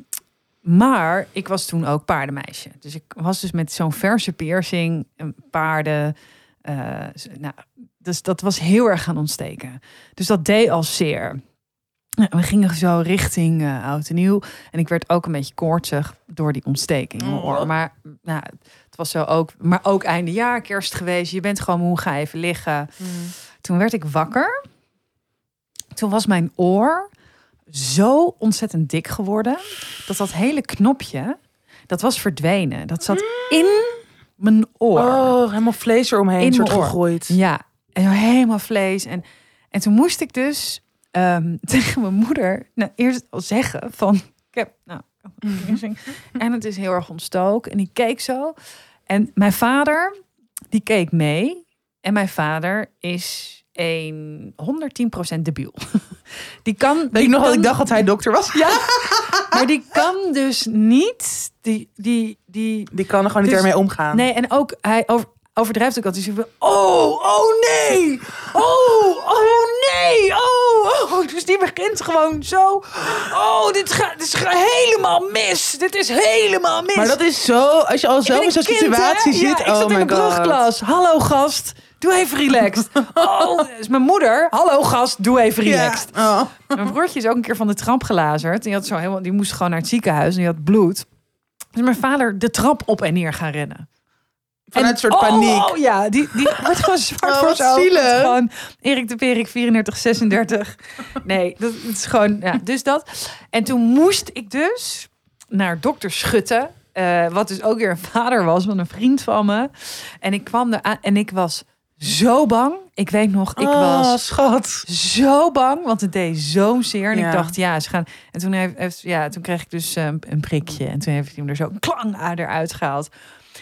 maar ik was toen ook paardenmeisje. Dus ik was dus met zo'n verse piercing, een paarden. eh, nou, dus dat was heel erg gaan ontsteken. Dus dat deed al zeer. Nou, we gingen zo richting eh oud en nieuw. En ik werd ook een beetje koortsig door die ontsteking. Oh. Maar nou, het was zo ook. Maar ook einde jaar, kerst geweest. Je bent gewoon moe, ga even liggen. Toen werd ik wakker. Toen was mijn oor zo ontzettend dik geworden. Dat dat hele knopje, dat was verdwenen. Dat zat in mijn oor. Oh, helemaal vlees eromheen In soort mijn oor. gegooid. Ja, en helemaal vlees. En, en toen moest ik dus ehm, tegen mijn moeder nou, eerst al zeggen van... Ik heb, nou, piercing. en het is heel erg ontstoken. En die keek zo. En mijn vader, die keek mee. En mijn vader is een 110% debiel. Die kan... Weet die je nog wat kan- ik dacht dat hij dokter was? Ja, maar die kan dus niet... Die, die, die, Die kan er gewoon niet Dus- ermee omgaan. Nee, en ook hij over, overdrijft ook altijd. Zegt, oh, oh nee, oh, oh nee, oh, oh. Dus die begint gewoon zo, oh, dit gaat, dit gaat helemaal mis. Dit is helemaal mis. Maar dat is zo, als je al Ik zo in zo'n situatie hè? zit. Ja, ik oh zat in de brugklas. Hallo gast, doe even relaxed. Oh, dat is mijn moeder. Hallo gast, doe even relaxed. Ja. Oh. Mijn broertje is ook een keer van de trap gelazerd. Die, had zo helemaal, die moest gewoon naar het ziekenhuis en die had bloed. Dus mijn vader de trap op en neer gaan rennen. Vanuit een soort oh, paniek. Oh ja, die, die wordt gewoon zwart Oh, voor Gewoon Erik de Perik, 34, 36. Nee, dat, dat is gewoon, ja, dus dat. En toen moest ik dus naar dokter Schutte. eh, wat dus ook weer een vader was van een vriend van me. En ik kwam er aan en ik was zo bang. Ik weet nog, ik oh, was schat. zo bang, want het deed zo zeer. En Ja. ik dacht, ja, ze gaan. En toen, heeft, ja, toen kreeg ik dus eh, een prikje. En toen heeft hij hem er zo klang eruit gehaald.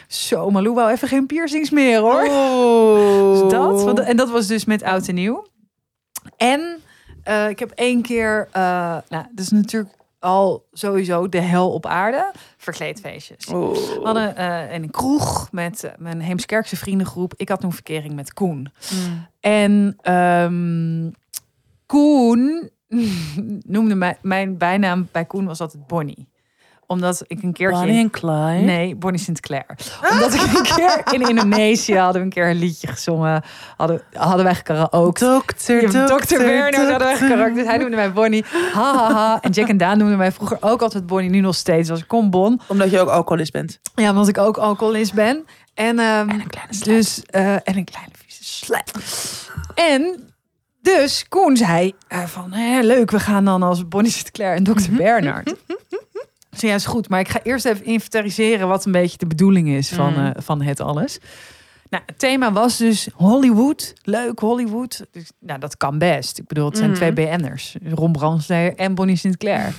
Zo, Malou wou even geen piercings meer hoor. Oh. Dus dat, en dat was dus met oud en nieuw. En eh, ik heb één keer, eh, nou, dat is natuurlijk al sowieso de hel op aarde, verkleedfeestjes. Oh. We hadden eh, een kroeg met eh, mijn Heemskerkse vriendengroep. Ik had toen verkering met Koen. Mm. En ehm, Koen noemde mij, mijn bijnaam bij Koen was altijd Bonnie. Omdat ik een keertje... Bonnie en Clyde. Nee, Bonnie Sinclair. Omdat ik een keer in Indonesië hadden we een keer een liedje gezongen. Hadden, hadden wij karaoke. Dokter, Ja, dokter, Dr. Werner hadden wij. Dus hij noemde mij Bonnie. Ha, ha, ha. En Jack en Daan noemden mij vroeger ook altijd Bonnie. Nu nog steeds. Als ik kom Bon. Omdat je ook alcoholist bent. Ja, omdat ik ook alcoholist ben. En, ehm, een kleine slet. Dus, eh, en een kleine vieze slet. En dus Koen zei eh, van, hè, leuk, we gaan dan als Bonnie Sinclair en Dr. Bernard. Ja, is goed, maar ik ga eerst even inventariseren wat een beetje de bedoeling is van, Mm. eh, van het alles. Nou, het thema was dus Hollywood. Leuk, Hollywood. Dus, nou, dat kan best. Ik bedoel, het zijn Mhm. twee BN'ers. Ron Brandsteder en Bonnie Sinclair.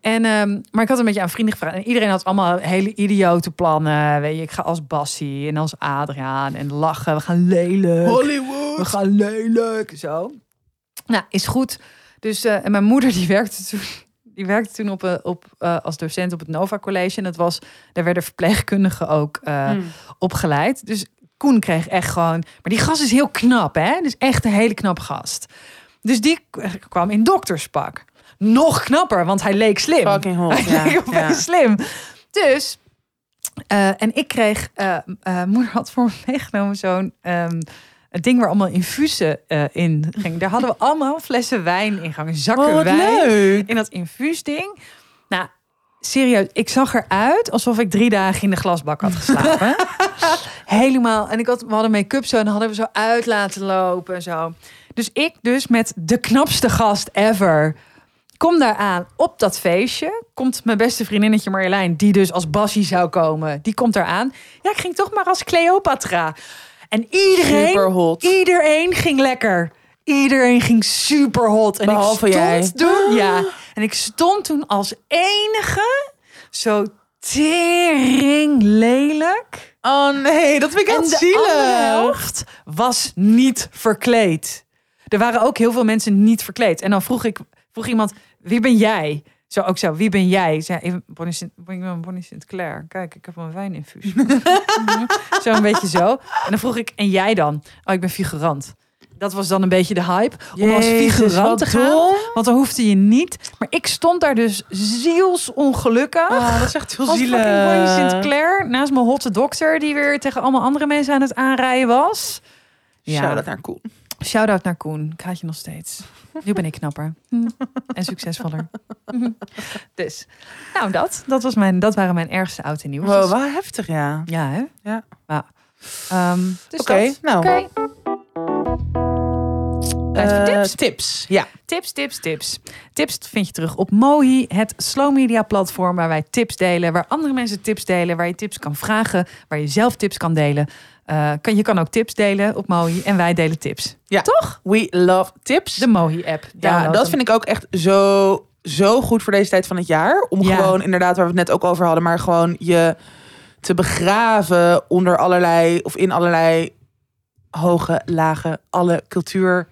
En, ehm, maar ik had een beetje aan vrienden gevraagd. En iedereen had allemaal hele idiote plannen. Weet je, ik ga als Bassie en als Adriaan en lachen. We gaan lelijk. Hollywood. We gaan lelijk. Zo. Nou, is goed. Dus, eh, en mijn moeder die werkte toen, die werkte toen op, eh, op, eh, als docent op het Nova College. En dat was, daar werden verpleegkundigen ook Mm. opgeleid. Dus Koen kreeg echt gewoon... Maar die gast is heel knap, hè? Dus echt een hele knap gast. Dus die kwam in dokterspak. Nog knapper, want hij leek slim. Fucking hot. Hij Ja, leek opeens ja. slim. Dus... en ik kreeg... moeder had voor me meegenomen zo'n... ehm, een ding waar allemaal infusen eh, in ging. Daar hadden we allemaal flessen wijn in gangen. Zakken Oh, wijn leuk. in dat infuusding. Nou, serieus, ik zag eruit alsof ik drie dagen in de glasbak had geslapen. Helemaal. En ik had, we hadden make-up zo en hadden we zo uit laten lopen en zo. Dus ik dus met de knapste gast ever. Kom daar aan op dat feestje. Komt mijn beste vriendinnetje Marjolein, die dus als Bassie zou komen. Die komt daar aan. Ja, ik ging toch maar als Cleopatra. En iedereen, iedereen ging lekker. Iedereen ging super hot. En Behalve ik stond jij. toen, ja. En ik stond toen als enige zo tering lelijk. Oh nee, dat vind ik En echt de zielig. andere helft was niet verkleed. Er waren ook heel veel mensen niet verkleed. En dan vroeg ik, vroeg iemand, wie ben jij? Zo ook zo, wie ben jij? Zei, Bonnie Sint, Bonnie Sinclair. Kijk, ik heb een wijninfuus. zo een beetje zo. En dan vroeg ik, en jij dan? Oh, ik ben figurant. Dat was dan een beetje de hype. Om als figurant te gaan. dom. Want dan hoefde je niet. Maar ik stond daar dus zielsongelukkig. Oh, dat is echt heel zielig. Bonnie Sinclair. Naast mijn hotte dokter. Die weer tegen allemaal andere mensen aan het aanrijden was. Ja. Shout-out naar Koen. Shout-out naar Koen. Ik haat je nog steeds. Nu ben ik knapper. Hm. En succesvoller. Hm. Dus, nou dat. Dat, was mijn, dat waren mijn ergste oud en nieuws. Wow, wel heftig, ja. Ja, hè? Ja. Ehm, dus Oké, nou. Oké. Tijd voor Eh, tips? tips, ja. Tips, tips, tips. Tips vind je terug op Mohi, het slow media platform waar wij tips delen, waar andere mensen tips delen, waar je tips kan vragen, waar je zelf tips kan delen. Eh, kan, je kan ook tips delen op Mohi en wij delen tips. Ja. Toch? We love tips. De Mohi app. ja, dat vind ik ook echt zo, zo goed voor deze tijd van het jaar. Om Ja. gewoon, inderdaad, waar we het net ook over hadden, maar gewoon je te begraven onder allerlei, of in allerlei hoge, lage, alle cultuur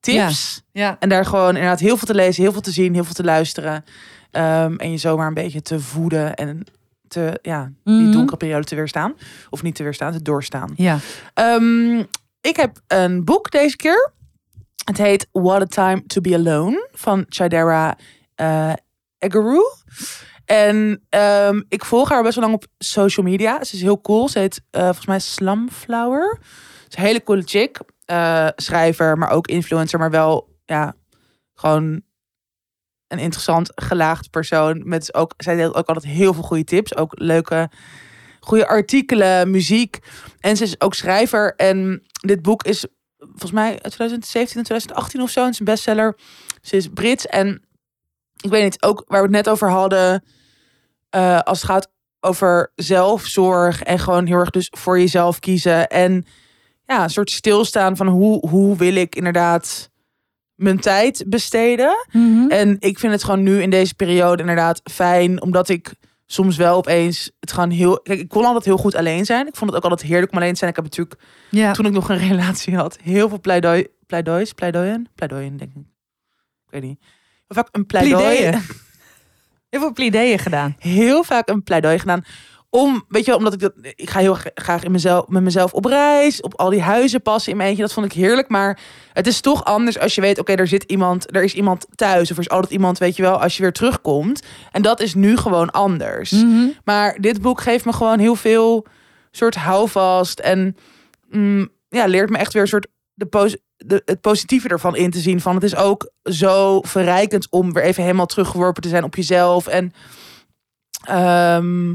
tips. Ja. En daar gewoon inderdaad heel veel te lezen, heel veel te zien, heel veel te luisteren. Ehm, en je zomaar een beetje te voeden en te, ja, die Mhm. donkere periode te weerstaan. Of niet te weerstaan, te doorstaan. Ja. Ehm, ik heb een boek deze keer. Het heet What a Time to Be Alone van Chidera eh Egeru. En ehm, ik volg haar best wel lang op social media. Ze is heel cool. Ze heet eh, volgens mij Slumflower. Ze is een hele coole chick. Eh, schrijver, maar ook influencer. Maar wel, ja, gewoon een interessant gelaagd persoon. Met ook, zij deelt ook altijd heel veel goede tips. Ook leuke, goede artikelen, muziek. En ze is ook schrijver. En dit boek is volgens mij uit 2017 en 2018 of zo. Het is een bestseller. Ze is Brits. En ik weet niet, ook waar we het net over hadden. eh, als het gaat over zelfzorg. En gewoon heel erg dus voor jezelf kiezen. En ja, een soort stilstaan van hoe, hoe wil ik inderdaad mijn tijd besteden. Mhm. En ik vind het gewoon nu in deze periode inderdaad fijn, omdat ik soms wel opeens het gewoon heel. Kijk, ik kon altijd heel goed alleen zijn. Ik vond het ook altijd heerlijk om alleen te zijn. Ik heb natuurlijk Ja. toen ik nog een relatie had, heel veel pleidooi, pleidoois, pleidooien, pleidooien denk ik. Ik weet niet. Heel vaak een pleidooi. Heel veel pleideeën gedaan. heel vaak een pleidooi gedaan. Om, weet je wel, omdat ik dat, ik ga heel gra- graag in mezelf, met mezelf op reis, op al die huizen passen in mijn eentje. Dat vond ik heerlijk. Maar het is toch anders als je weet, oké, er zit iemand, er is iemand thuis. Of er is altijd iemand, weet je wel, als je weer terugkomt. En dat is nu gewoon anders. Mhm. Maar dit boek geeft me gewoon heel veel soort houvast. En mm, ja, leert me echt weer een soort de, pos de, het positieve ervan in te zien. Van het is ook zo verrijkend om weer even helemaal teruggeworpen te zijn op jezelf. En ehm,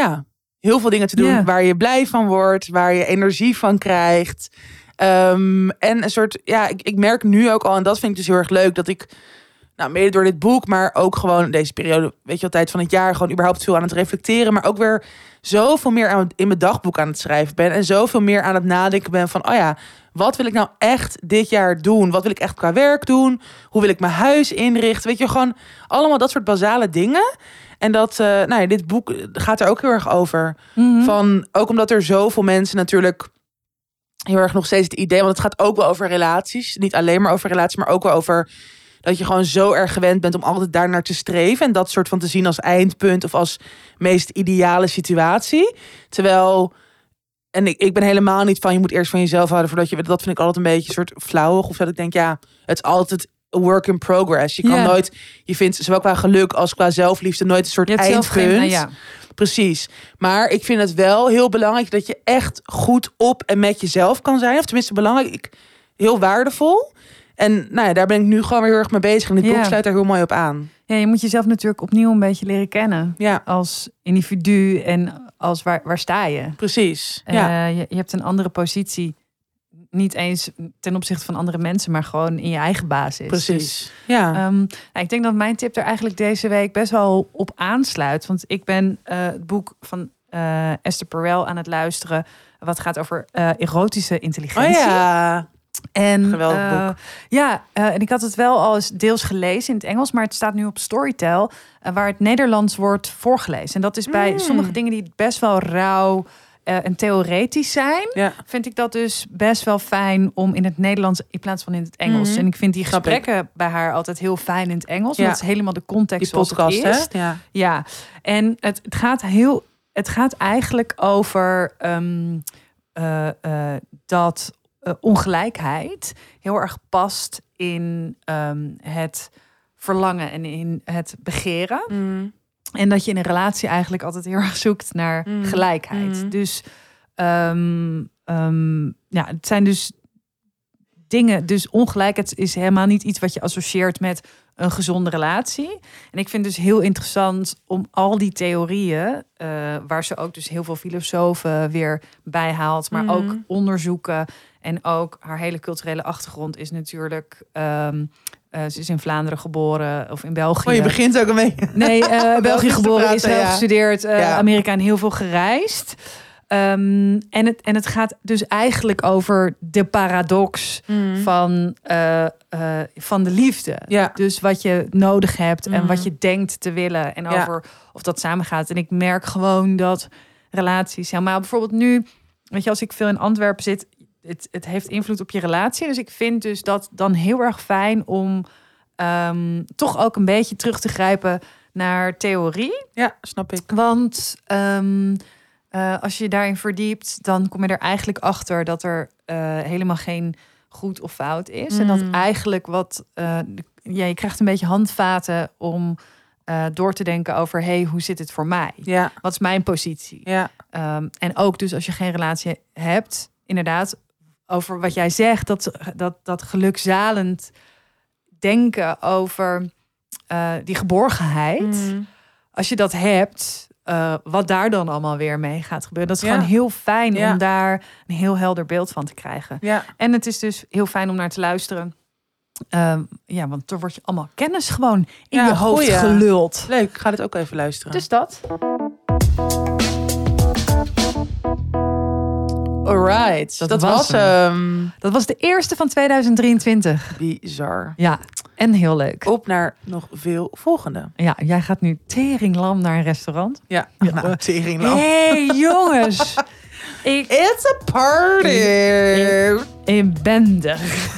ja, heel veel dingen te doen Ja. waar je blij van wordt, waar je energie van krijgt. Ehm, en een soort, ja, ik, ik merk nu ook al, en dat vind ik dus heel erg leuk, dat ik, nou, mede door dit boek, maar ook gewoon deze periode, weet je wel, tijd van het jaar, gewoon überhaupt veel aan het reflecteren, maar ook weer zoveel meer aan, in mijn dagboek aan het schrijven ben en zoveel meer aan het nadenken ben van, oh ja, wat wil ik nou echt dit jaar doen? Wat wil ik echt qua werk doen? Hoe wil ik mijn huis inrichten? Weet je, gewoon allemaal dat soort basale dingen. En dat, eh, nou ja, dit boek gaat er ook heel erg over. Mhm. Van, ook omdat er zoveel mensen natuurlijk heel erg nog steeds het idee, want het gaat ook wel over relaties. Niet alleen maar over relaties, maar ook wel over dat je gewoon zo erg gewend bent om altijd daar naar te streven. En dat soort van te zien als eindpunt of als meest ideale situatie. Terwijl, en ik, ik ben helemaal niet van je moet eerst van jezelf houden voordat je, dat vind ik altijd een beetje een soort flauwig. Of dat ik denk, ja, het is altijd a work in progress. Je kan Ja. nooit, je vindt zowel qua geluk als qua zelfliefde nooit een soort Je eindpunt. geen... nou ja. Precies. Maar ik vind het wel heel belangrijk dat je echt goed op en met jezelf kan zijn. Of tenminste belangrijk, heel waardevol. En nou ja, daar ben ik nu gewoon weer heel erg mee bezig. En dit boek sluit daar heel mooi op aan. ja, je moet jezelf natuurlijk opnieuw een beetje leren kennen. Ja, Als individu en als waar, waar sta je? precies. Ja, Eh, je, je hebt een andere positie. Niet eens ten opzichte van andere mensen, maar gewoon in je eigen basis. Dus, precies. Ja. ehm, nou, ik denk dat mijn tip er eigenlijk deze week best wel op aansluit. Want ik ben eh, het boek van eh, Esther Perel aan het luisteren. Wat gaat over eh, erotische oh intelligentie. ja. En, Geweldig boek. ja, en ik had het wel al eens deels gelezen in het Engels, maar het staat nu op Storytel, waar het Nederlands wordt voorgelezen. En dat is bij Mm. sommige dingen die best wel rauw eh, en theoretisch zijn, Ja. vind ik dat dus best wel fijn om in het Nederlands in plaats van in het Engels. Mhm. En ik vind die gesprekken bij haar altijd heel fijn in het Engels. Ja. Want het is helemaal de context Die podcast, het is. hè? Ja. Ja, en het, het gaat heel. Het gaat eigenlijk over ehm, eh, eh, dat ongelijkheid heel erg past in ehm, het verlangen en in het begeren. Mm. En dat je in een relatie eigenlijk altijd heel erg zoekt naar Mm. gelijkheid. Mm. Dus ehm, ja, het zijn dus dingen. Dus ongelijkheid is helemaal niet iets wat je associeert met een gezonde relatie. En ik vind dus heel interessant om al die theorieën, eh, waar ze ook dus heel veel filosofen weer bij haalt, maar ook onderzoeken. En ook haar hele culturele achtergrond is natuurlijk. ehm, eh, ze is in Vlaanderen geboren of in België. Oh, je begint ook beetje. Nee, eh België geboren, praten, Israël ja. gestudeerd, eh, Ja. Amerika en heel veel gereisd. Ehm, en, het, en het gaat dus eigenlijk over de paradox Mm. van, van de liefde. Ja. Dus wat je nodig hebt en wat je denkt te willen. En over of dat samengaat. En ik merk gewoon dat relaties, ja, maar bijvoorbeeld nu, weet je, als ik veel in Antwerpen zit, het, het heeft invloed op je relatie. Dus ik vind dus dat dan heel erg fijn om ehm, toch ook een beetje terug te grijpen naar theorie. ja, snap ik. Want ehm, eh, als je je daarin verdiept, dan kom je er eigenlijk achter dat er eh, helemaal geen goed of fout is. En dat Mm. eigenlijk wat eh, ja, je krijgt een beetje handvaten om door te denken over hey, hoe zit het voor mij? Ja, Wat is mijn positie? ja. Ehm, en ook dus als je geen relatie hebt, inderdaad, over wat jij zegt, dat, dat, dat gelukzalend denken over eh, die geborgenheid. Mm. Als je dat hebt, eh, wat daar dan allemaal weer mee gaat gebeuren. Dat is Ja. gewoon heel fijn Ja. om daar een heel helder beeld van te krijgen. Ja, En het is dus heel fijn om naar te luisteren. Ehm, ja, want er wordt je allemaal kennis gewoon in je hoofd goeie. geluld. leuk. Ik ga dit ook even luisteren. Dus dat. Alright, Dat dat, was hem. Dat was de eerste van 2023. Bizar. Ja, en heel leuk. Op naar nog veel volgende. Ja, jij gaat nu teringlam naar een restaurant. Ja, Ja. nou, tering Hé, hey, jongens. Ik, It's a party. ben er.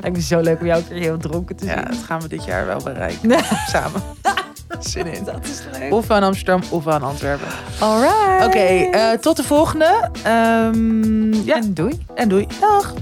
Lijkt me zo leuk om jou ook weer heel dronken te zien. Ja, dat gaan we dit jaar wel bereiken. Samen. Zin in. Dat is leuk. Of aan Amsterdam of aan Antwerpen. Alright. Oké, eh, tot de volgende. Ehm, ja, En doei. en doei. Dag.